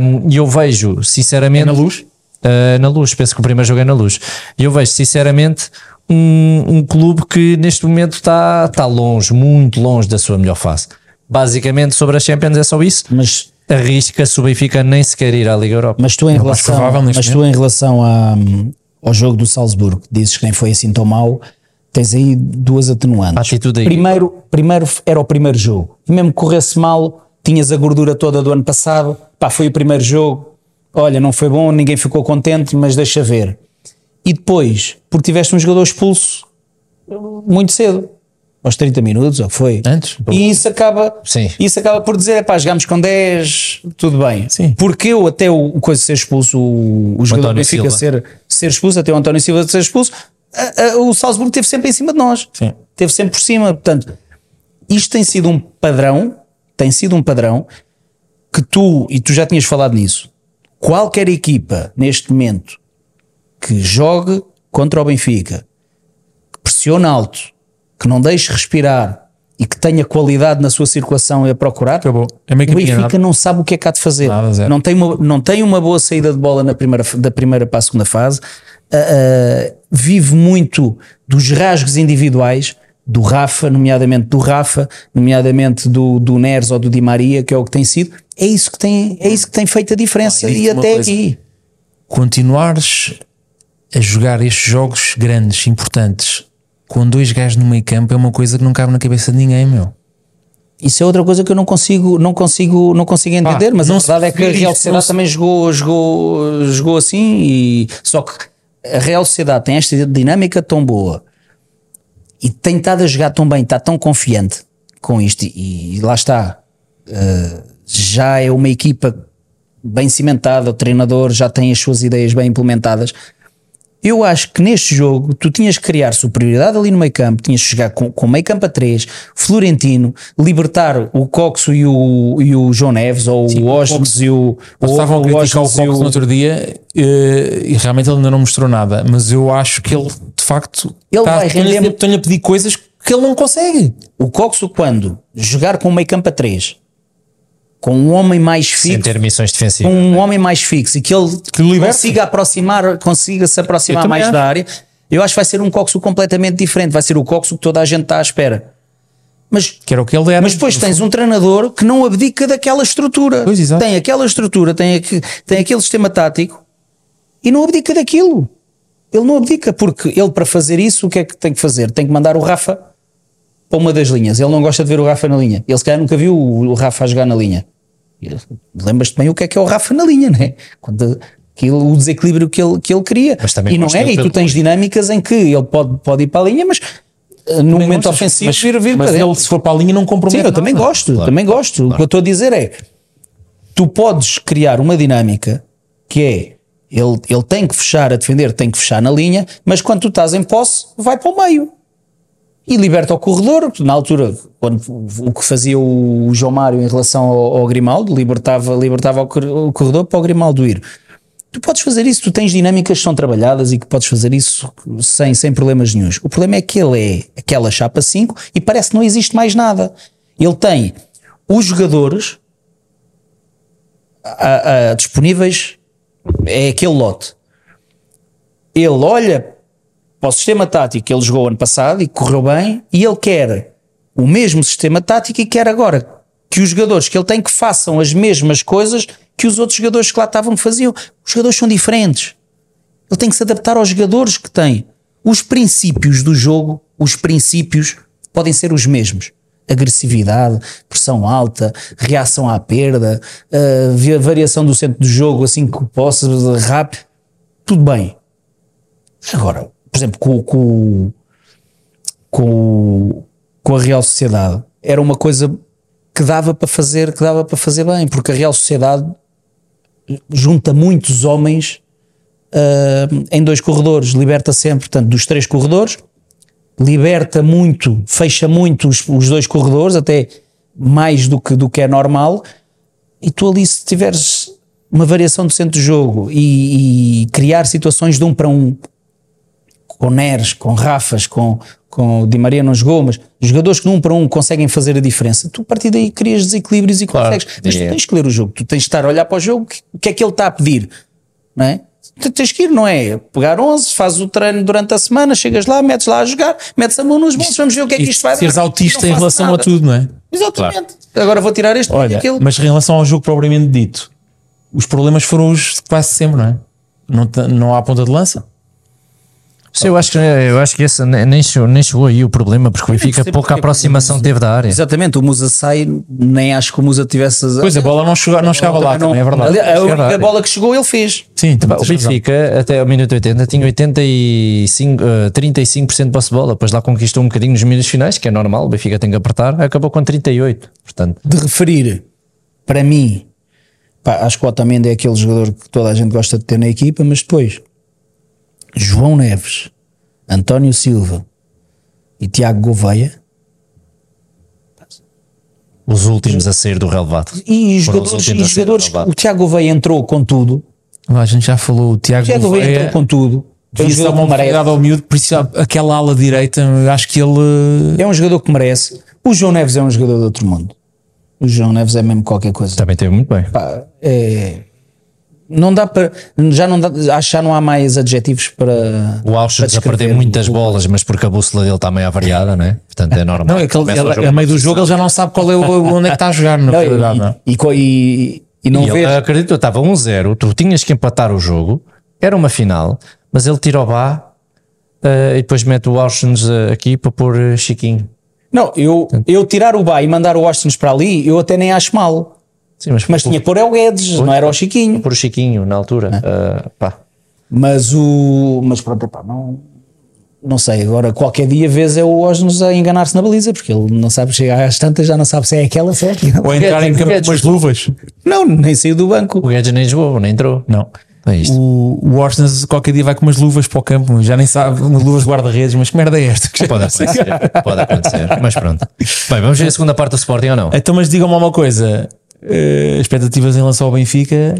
Um, E eu vejo, sinceramente. na luz? Uh, na luz, penso que o primeiro jogo é na luz. E eu vejo, sinceramente, um, um clube que neste momento está está longe, muito longe da sua melhor fase. Basicamente, sobre a Champions é só isso. Mas, Arrisca-se o Benfica nem sequer ir à Liga Europa. mas tu em mais relação, provável mas tu em relação a, ao jogo do Salzburgo, dizes que nem foi assim tão mau, tens aí duas atenuantes. A atitude aí. Primeiro, primeiro era o primeiro jogo. E mesmo que corresse mal, tinhas a gordura toda do ano passado. Pá, foi o primeiro jogo. Olha, não foi bom, ninguém ficou contente, mas deixa ver. E depois, porque tiveste um jogador expulso muito cedo, aos 30 minutos, ou foi? Antes? E isso acaba, Sim. isso acaba por dizer, pá, jogámos com 10, tudo bem. Sim. Porque eu até o, o coisa de ser expulso, o, o jogador do António Benfica Silva. ser, ser expulso, até o António Silva ser expulso, a- a- o Salzburgo esteve sempre em cima de nós. Sim. Esteve sempre por cima. Portanto, isto tem sido um padrão, tem sido um padrão que tu, e tu já tinhas falado nisso, qualquer equipa neste momento que jogue contra o Benfica, que pressione alto, que não deixe respirar e que tenha qualidade na sua circulação e a procurar, Acabou. É o Benfica nada. não sabe o que é que há de fazer. Nada, não, tem uma, não tem uma boa saída de bola na primeira, da primeira para a segunda fase. Ah, ah, vive muito dos rasgos individuais do Rafa, nomeadamente do Rafa, nomeadamente do, do Neres ou do Di Maria, que é o que tem sido. É isso que tem, é isso que tem feito a diferença Olha, e até coisa. aqui. continuares a jogar estes jogos grandes, importantes, com dois gajos no meio campo é uma coisa que não cabe na cabeça de ninguém, meu. Isso é outra coisa que eu não consigo, não consigo, não consigo entender, mas a verdade é que a Real Sociedade se- também jogou, jogou, jogou assim e só que a Real Sociedade tem esta dinâmica tão boa e tem estado a jogar tão bem, está tão confiante com isto e, e lá está. Uh, já é uma equipa bem cimentada, o treinador já tem as suas ideias bem implementadas. Eu acho que neste jogo tu tinhas que criar superioridade ali no meio campo, tinhas que jogar com, com meio campo a 3, Florentino, libertar o Coxo e o, e o João Neves, ou o Osnes e o, Eles o, o e Cox no outro dia eh, e realmente ele ainda não mostrou nada, mas eu acho que ele de facto Ele tá- vai render- estão-lhe a pedir coisas que ele não consegue. O Coxo, quando jogar com o meio campo a 3, com um homem mais Sem fixo, ter missões com defensivas. um homem mais fixo e que ele Que consiga aproximar, consiga se aproximar mais acho. da área, eu acho que vai ser um Coxo completamente diferente. Vai ser o Coxo que toda a gente está à espera. Mas Que era o que ele era. Mas depois tens um treinador que não abdica daquela estrutura. Pois, exato. Tem aquela estrutura, tem, aqui- tem aquele sistema tático e não abdica daquilo. Ele não abdica, porque ele, para fazer isso, o que é que tem que fazer? Tem que mandar o Rafa para uma das linhas. Ele não gosta de ver o Rafa na linha. Ele, se calhar, nunca viu o, Rafa a jogar na linha. Lembras-te bem o que é que é o Rafa na linha, né? Quando, aquilo, o desequilíbrio que ele, que ele também e não é, e tu tens dinâmicas em que ele pode, pode ir para a linha, mas eh, no momento gostas, ofensivo mas, vir, vir mas para ele, se for para a linha, não compromete. Sim, eu também nada. gosto, também gosto. O que eu estou a dizer é: tu podes criar uma dinâmica que é ele, ele tem que fechar a defender, tem que fechar na linha, mas quando tu estás em posse, vai para o meio e liberta o corredor. Na altura, quando, o que fazia o João Mário em relação ao, ao Grimaldo, libertava, libertava o cor- o corredor para o Grimaldo ir. Tu podes fazer isso, tu tens dinâmicas que são trabalhadas e que podes fazer isso sem, sem problemas nenhums. O problema é que ele é aquela chapa 5 e parece que não existe mais nada. Ele tem os jogadores a- a- disponíveis, é aquele lote. Ele olha para o sistema tático que ele jogou ano passado e correu bem, e ele quer o mesmo sistema tático e quer agora que os jogadores que ele tem que façam as mesmas coisas que os outros jogadores que lá estavam faziam. Os jogadores são diferentes. Ele tem que se adaptar aos jogadores que tem. Os princípios do jogo, os princípios podem ser os mesmos. Agressividade, pressão alta, reação à perda, uh, variação do centro do jogo, assim que possa, rápido, tudo bem. Agora, por exemplo, com, com, com, com a Real Sociedade, era uma coisa que dava para fazer, que dava para fazer bem, porque a Real Sociedade junta muitos homens uh, em dois corredores, liberta sempre, portanto, dos três corredores, liberta muito, fecha muito os, os dois corredores, até mais do que, do que é normal, e tu ali se tiveres uma variação do centro de jogo e, e criar situações de um para um, com Neres, com Rafas, com, com o Di Maria não jogou, mas jogadores que de um para um conseguem fazer a diferença, tu a partir daí crias desequilíbrios e Claro, consegues. Mas tu é. tens que ler o jogo, tu tens de estar a olhar para o jogo, o que é que ele está a pedir, não é? Tu Tens que ir, não é? Pegar 11, fazes o treino durante a semana, chegas lá, metes lá a jogar, metes a mão nos bolsos, vamos ver o que é que isto vai seres autista em relação nada. a tudo, não é? Exatamente. Agora vou tirar este Olha, aquilo. mas em relação ao jogo propriamente dito, os problemas foram os de quase sempre, não é? Não, não há ponta de lança. Sim, eu acho que, eu acho que esse nem, chegou, nem chegou aí o problema, porque o Benfica pouca aproximação teve da área. Exatamente, o Musa sai, nem acho que o Musa tivesse. Pois a bola não, chegava, não chegava lá, Não, também é verdade. a única área. bola que chegou ele fez. Sim, O. Benfica, até ao minuto 80, tinha 85, eh, 35% de posse de bola, depois lá conquistou um bocadinho nos minutos finais, que é normal, o Benfica tem que apertar, acabou com 38%. Portanto, De referir, para mim, pá, acho que o Otamendi é aquele jogador que toda a gente gosta de ter na equipa, mas depois, João Neves, António Silva e Tiago Gouveia, os últimos a sair do relevado. e jogadores, e ser jogadores o Tiago Gouveia entrou com tudo, A gente já falou, o Tiago o Tiago Gouveia Gouveia entrou com tudo. Devia jogador uma que merece. oportunidade ao miúdo, por isso aquela ala direita, acho que ele É um jogador que merece. O João Neves é um jogador de outro mundo. O João Neves é mesmo qualquer coisa. Também teve muito bem. Pá, é- não dá para. Já não dá, acho que já não há mais adjetivos para. O Auschwitz para a perder muitas o- bolas, mas porque a bússola dele está meio avariada, né? Portanto é normal. Não, é que ele, ele- a meio do jogo ele já não sabe qual é o, onde é que está a jogar, na Não, realidade. e, não é? e, e, e não E vês. acredito, estava 1-0, tu tinhas que empatar o jogo, era uma final, mas ele tira o Bá eh, e depois mete o Auschwitz eh, aqui para pôr eh, Chiquinho. Não, eu, eu tirar o Bá e mandar o Austin para ali, eu até nem acho mal. Sim, mas, Mas tinha que pôr é o Guedes, não era o Chiquinho. pôr o Chiquinho na altura. eh, pá. Mas o. Mas pronto, epá, não. Não sei, agora qualquer dia vês é o Osnos a enganar-se na baliza, porque ele não sabe chegar às tantas, já não sabe se é aquela se é aquela. Ou entrar em campo com umas luvas. Não, nem saiu do banco. O Guedes nem jogou, nem entrou. Não. É. O, o Orsnes qualquer dia vai com umas luvas para o campo, já nem sabe, umas luvas de guarda-redes, mas que merda é esta? Pode acontecer, pode acontecer, mas pronto. Bem, vamos ver a segunda parte do Sporting ou não? Então, mas digam-me uma coisa: eh, expectativas em relação ao Benfica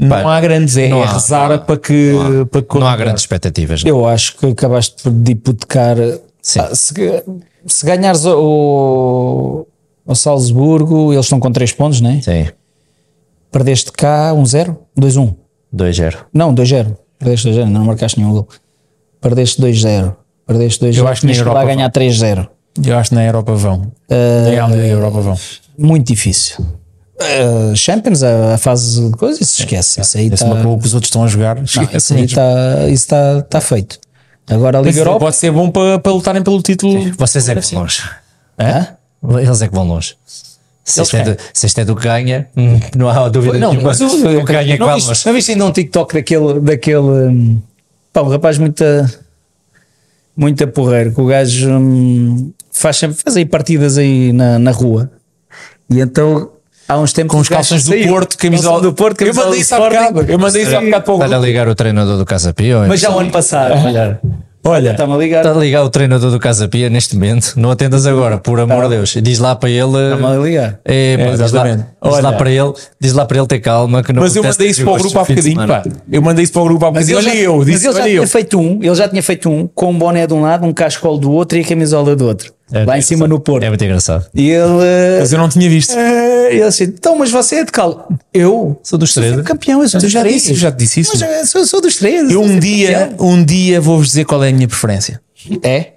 Não Pá, há grandes, é, não é há, rezar não há. para que. para que Não há grandes expectativas. não. Eu acho que acabaste de hipotecar. Ah, Se, se ganhares o, o Salzburgo, eles estão com 3 pontos, não é? Sim, Perdeste cá 1-0? 2-1. 2-0. Não, 2-0. Perdeste 2-0, não marcaste nenhum gol. Perdeste 2-0. Perdeste 2-0. Eu acho que na Europa lá ganhar 3-0. Eu acho que na Europa vão. Na da Europa vão. Muito difícil. Uh, Champions, a, a fase de coisa, isso esquece. Isso aí está marcou o que os outros estão a jogar. esquece mesmo. tá, isso tá, tá feito. Agora a Liga isso Europa. Pode ser bom para, para lutarem pelo título. Vocês é que vão longe. Hã? Eles é que vão longe. Se isto, é do, se isto é do que ganha, hum, não há dúvida Não, nenhuma. mas o, o que ganha é que não, viste, longe. não viste ainda um TikTok daquele, daquele hum, pá, um rapaz muito muito porreiro, que o gajo hum, faz, faz aí partidas aí na, na rua e então há uns tempos Com os calções do saiu. Porto, camisola do Porto, Eu camisola mandei do isso há Sporting. bocado. Eu mandei isso há bocado para o Está a grupo. ligar o treinador do Casa Pia? é? mas já o ano passado olha, Olha, está-me a ligar Está a ligar o treinador do Casa Pia neste momento. Não atendas agora, por amor de Deus. Diz lá para ele. está-me a ligar É, pá, É, diz, lá, exatamente. diz lá para ele, diz lá para ele ter calma. Que não mas eu mandei isso para o grupo há bocadinho, pá. Eu mandei isso para o grupo há mas bocadinho. ele já, Olha eu, mas disse, ele já olha tinha eu. feito um ele já tinha feito um com um boné de um lado um cascol do outro e a camisola do outro É lá em cima no Porto É muito engraçado. e ele eh, Mas eu não tinha visto. Eh, ele assim, então, mas você é de cal. Eu Sou dos três. campeão, eu sou dos já três. disse, eu já te disse isso. Mas eu sou, sou dos três. Eu um dia, campeão. um dia vou-vos dizer qual é a minha preferência. É?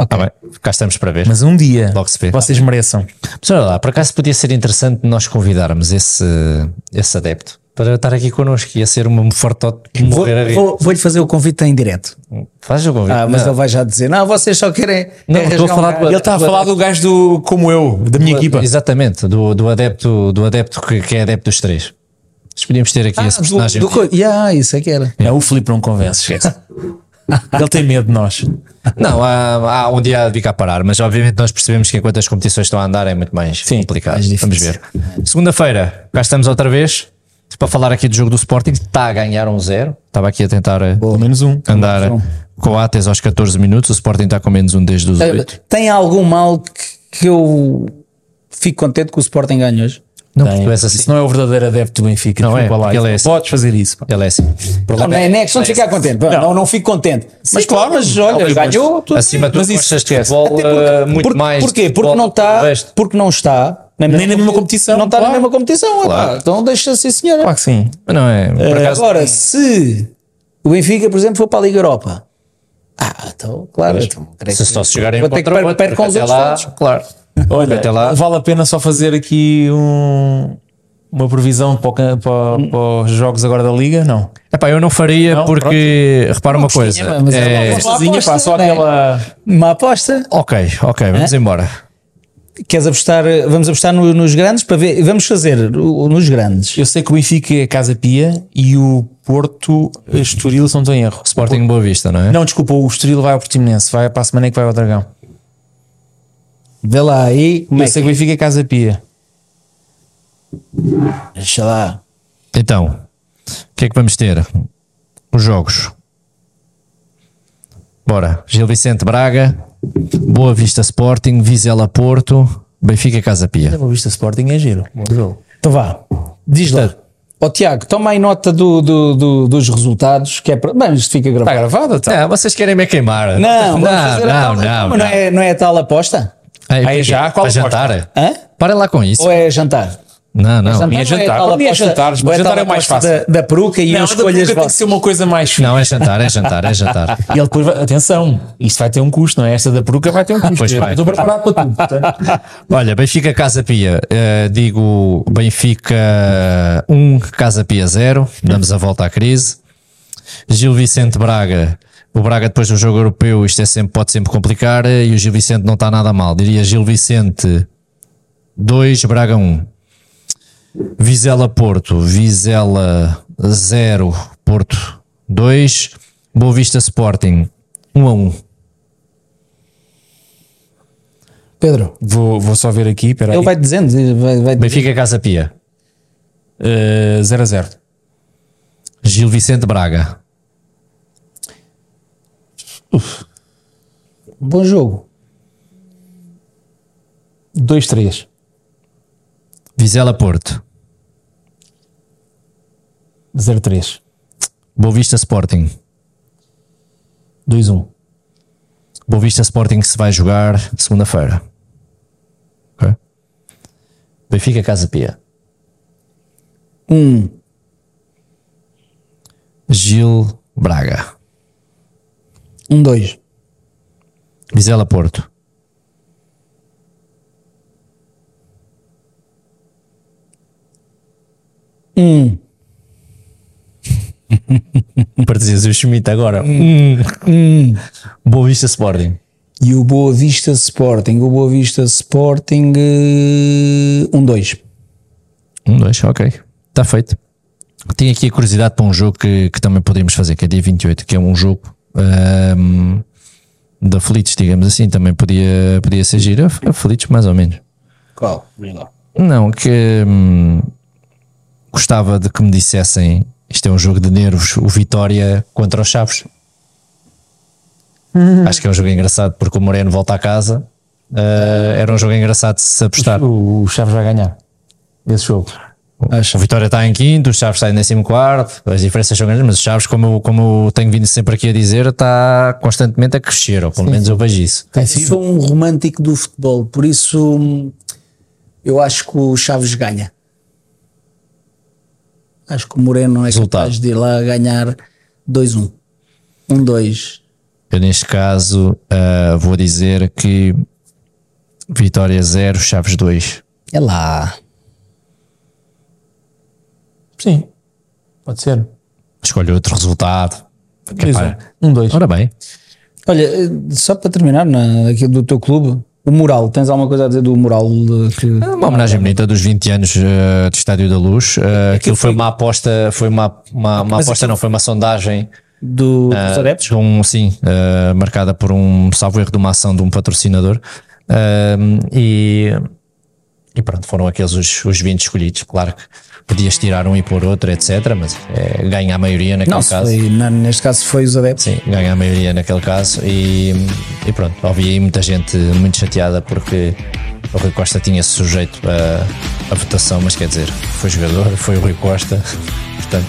Ah, bem, cá estamos para ver. Mas um dia Logo se vê. vocês mereçam. Mas olha lá, por acaso podia ser interessante nós convidarmos esse, esse adepto para estar aqui connosco. Ia ser uma forte Vou, morrer a rir. vou, vou-lhe fazer o convite em direto. Faz o convite. Ah, mas Não. ele vai já dizer: Não, vocês só querem. Não, é estou a falar um do- gajo." Ele está a falar do gajo do, como eu, da minha equipa. Exatamente, do, do adepto, do adepto que, que é adepto dos três. Podíamos ter aqui esse Ah, do, personagem. do, co- yeah, isso é que era. Não, o Filipe não convence, esquece. Ele tem medo de nós. Não, há, há um dia há de vir cá parar, mas obviamente nós percebemos que enquanto as competições estão a andar é muito mais complicado. mais. Vamos ver. Segunda-feira, cá estamos outra vez para falar aqui do jogo do Sporting. Está a ganhar um zero. Estava aqui a tentar eh, Pelo menos um. andar com o Ates aos 14 minutos. O Sporting está com menos um desde os 8. Tem algum mal que, que eu fico contente que o Sporting ganhe hoje? Não, Tem. porque tu és assim. Isso não é o verdadeiro adepto do Benfica. Não é, lá, porque ele é não assim. Podes fazer isso. pá. Ele é assim. Não, não é, não é questão de ficar contente. Não, não, fico contente. Mas claro, mas olha, Não, mas ganhou. Acima de tudo, Mas isso esquece. futebol eh, muito Por- mais. Porquê? Porque futebol não está, porque não está na Nem na mesma competição, Não está claro. na mesma competição. Claro. epá, então deixa assim, senhora. Claro que sim. Mas não é. Acaso, Agora, se o Benfica, por exemplo, for para a Liga Europa, ah, então, claro, então, se só se jogarem ter contra o per- outro, com os outros até lá, todos. claro. Olha, Até lá. vale a pena só fazer aqui um, uma previsão para, o ca- para- para os jogos agora da Liga? Não. Epá, eu não faria Não, porque, repara uma coisa. tinha, mas é é- uma Sozinha, aposta, pá, só né? aquela. Uma aposta. Ok, ok, vamos embora. Queres apostar? Vamos apostar no- nos grandes para ver. Vamos fazer o- nos grandes. Eu sei que o Benfica é Casa Pia e o Porto, Estoril, se não estou em erro. Sporting Boa Vista, não é? Não, desculpa, o Estoril vai ao Portimonense, vai para a semana que vai ao Dragão. Vê lá aí. Como Eu é sei que, que o Benfica é Casa Pia. deixa lá. Então, o que é que vamos ter? Os jogos. Bora. Gil Vicente Braga, Boa Vista Sporting, Vizela Porto, Benfica Casa Pia. O Vista Sporting é giro. Bom jogo. Então vá. Diz lá. Ó Tiago, toma aí nota do, do- do- dos resultados, que é para. Bem, isto fica Está gravado. gravado? Tá. Ah, vocês querem me queimar? Não, não, a não, não, Mas não, é, não é a tal aposta? Aí é já, é? qual Para aposta? jantar? Hã? Para lá com isso. Ou é jantar? Não, não. Minha jantar. É jantar, mas jantar é mais fácil. Da, da peruca e Não, as escolhas tem que ser uma coisa mais fixe. Não, é jantar, é jantar, é jantar. E ele depois, vai- atenção, isto vai ter um custo, não é? Esta da peruca vai ter um custo. Pois Eu vai. Estou preparado para tudo. portanto. Olha, Benfica Casa Pia, eh, digo Benfica 1, Casa Pia 0, damos a volta à crise. Gil Vicente Braga, o Braga depois do jogo europeu, isto é sempre, pode sempre complicar, eh, e o Gil Vicente não está nada mal. Diria Gil Vicente 2, Braga 1. Vizela Porto, Vizela 0, Porto 2. Boa Vista Sporting 1 a 1. Pedro, Vou, vou só ver aqui, espera aí. ele vai dizendo. Vai, vai Benfica Casa Pia, Eh, 0 a 0. Gil Vicente Braga. Bom jogo. 2 3. Vizela Porto. 0-3. Boa Vista Sporting. 2-1. Boa Vista Sporting se vai jogar segunda-feira. Ok? Benfica Casa Pia. 1, Gil Braga. 1, 2. Vizela Porto. Um. Para dizeres o Schmidt agora. Hum. Boa Vista Sporting. E o Boa Vista Sporting. O Boa Vista Sporting. 1, 2. Um, dois, ok. Está feito. Tinha aqui a curiosidade para um jogo que, que também podemos fazer, que é dia 28, que é um jogo ahm, de aflitos, digamos assim. Também podia, podia ser giro. Aflitos, mais ou menos. Qual? Não, que hum, gostava de que me dissessem isto é um jogo de nervos, o Vitória contra os Chaves. Acho que é um jogo engraçado porque o Moreno volta a casa. Ah, era um jogo engraçado de se apostar. O, o Chaves vai ganhar esse jogo. O Vitória está em quinto, o Chaves está em décimo quarto, as diferenças são grandes, mas o Chaves, como, eu- como eu tenho vindo sempre aqui a dizer, está constantemente a crescer, ou pelo menos eu vejo isso. Eu sou um romântico do futebol, por isso hum, eu acho que o Chaves ganha. Acho que o Moreno é Resultado. capaz de ir lá ganhar 2-1. 1-2. Eu, neste caso, ah, vou dizer que Vitória 0, Chaves 2. É lá. Sim, pode ser. Escolho outro resultado. Dois, Epá, um. Um, dois. Ora bem, Olha, eh, só para terminar na, aqui do teu clube, o Mural, tens alguma coisa a dizer do Mural? de- que, uma homenagem bonita dos 20 anos ah, do Estádio da Luz. Ah, aquilo foi uma aposta, foi uma, uma, uma aposta, não, foi uma sondagem. do, Ah, dos adeptos? de um, sim, ah, marcada por um salvo erro de uma ação de um patrocinador. E, e pronto, foram aqueles os, os 20 escolhidos. Claro que podias tirar um e pôr outro, etc. Mas é, ganha a maioria naquele Não, caso. foi, neste caso foi os adeptos. Sim, ganha a maioria naquele caso. E, e pronto, ouvi aí muita gente muito chateada porque o Rui Costa tinha-se sujeito a, a votação, mas quer dizer, foi jogador, foi o Rui Costa. Portanto,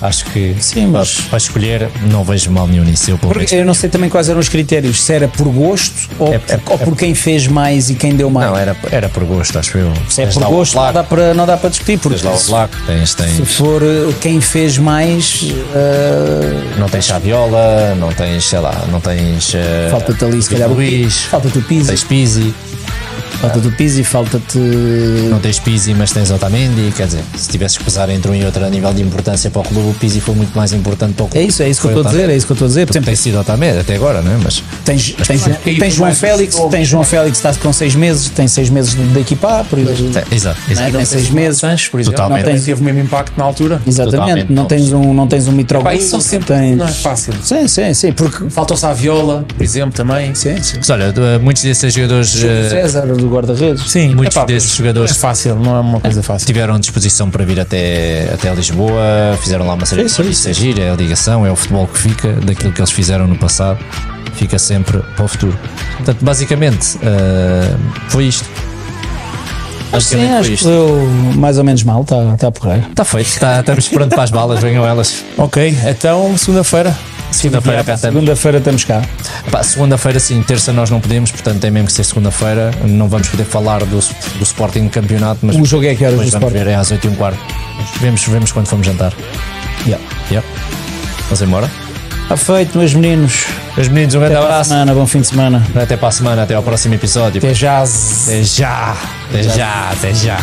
acho que Sim, mas- para escolher não vejo mal nenhum nisso. Eu, Porque eu não sei também quais eram os critérios, se era por gosto ou, É- é- ou por quem fez mais e quem deu mais. Não, era, era por gosto, acho eu. se é Tens por lá gosto, não dá para, não dá para discutir, porque tens lá o Flaco, tens, se tens, for eh, quem fez mais, eh, não tens Chaviola, não tens, sei lá, não tens. eh, falta-te ali se calhar Luís, falta-te o Pizzi, tens Pizzi, falta-te o Pizzi, falta-te. não tens Pizzi, mas tens Otamendi. Quer dizer, se tivesses que pesar entre um e outro a nível de importância para o clube, o Pizzi foi muito mais importante para o clube. É isso, é isso que eu estou a dizer, é isso que eu estou a dizer. Por Tem exemplo, sido Otamendi até agora, não é? Mas tens, tens, aí tens foi João Félix, futebol. tens João Félix está com seis meses, tem seis meses de, de equipar, por exemplo. tem- exato, Não é? exato. Tem seis meses. Sanches, por exemplo, Totalmente. não tem, teve o mesmo impacto na altura. Exatamente, Totalmente, não tens um, não tens um Mitroglou, isso são sempre. tens... Não é fácil. Sim, sim, sim, porque Faltou-se a viola, por exemplo, também. sim, sim. Mas olha, muitos desses jogadores eh, César do guarda-redes. Sim, Muitos epá, desses jogadores- É fácil, não é uma coisa fácil. tiveram disposição para vir até, até Lisboa, fizeram lá uma série de Sim, sim, coisas. Isso é é a ligação, é o futebol que fica daquilo que eles fizeram no passado, fica sempre para o futuro. Portanto, basicamente, eh, foi isto. Sim, Basicamente acho foi que isto. deu mais ou menos mal, está tá a. Está feito, está, estamos pronto para as balas, venham elas. Ok, então segunda-feira. Segunda-feira cá estamos. Segunda-feira estamos cá. Segunda-feira sim, terça nós não podemos, portanto tem mesmo que ser segunda-feira. Não vamos poder falar do, do Sporting campeonato, mas O jogo é que horas depois do vamos Sporting? ver, é às 8 e um quarto. Vemos, vemos quando formos jantar. Yeah. Yep. Vamos embora? Está feito, meus meninos. Meus meninos, um grande Até abraço. semana, bom fim de semana. Até para a semana, até ao próximo episódio. Até já. Até já, até já, até já.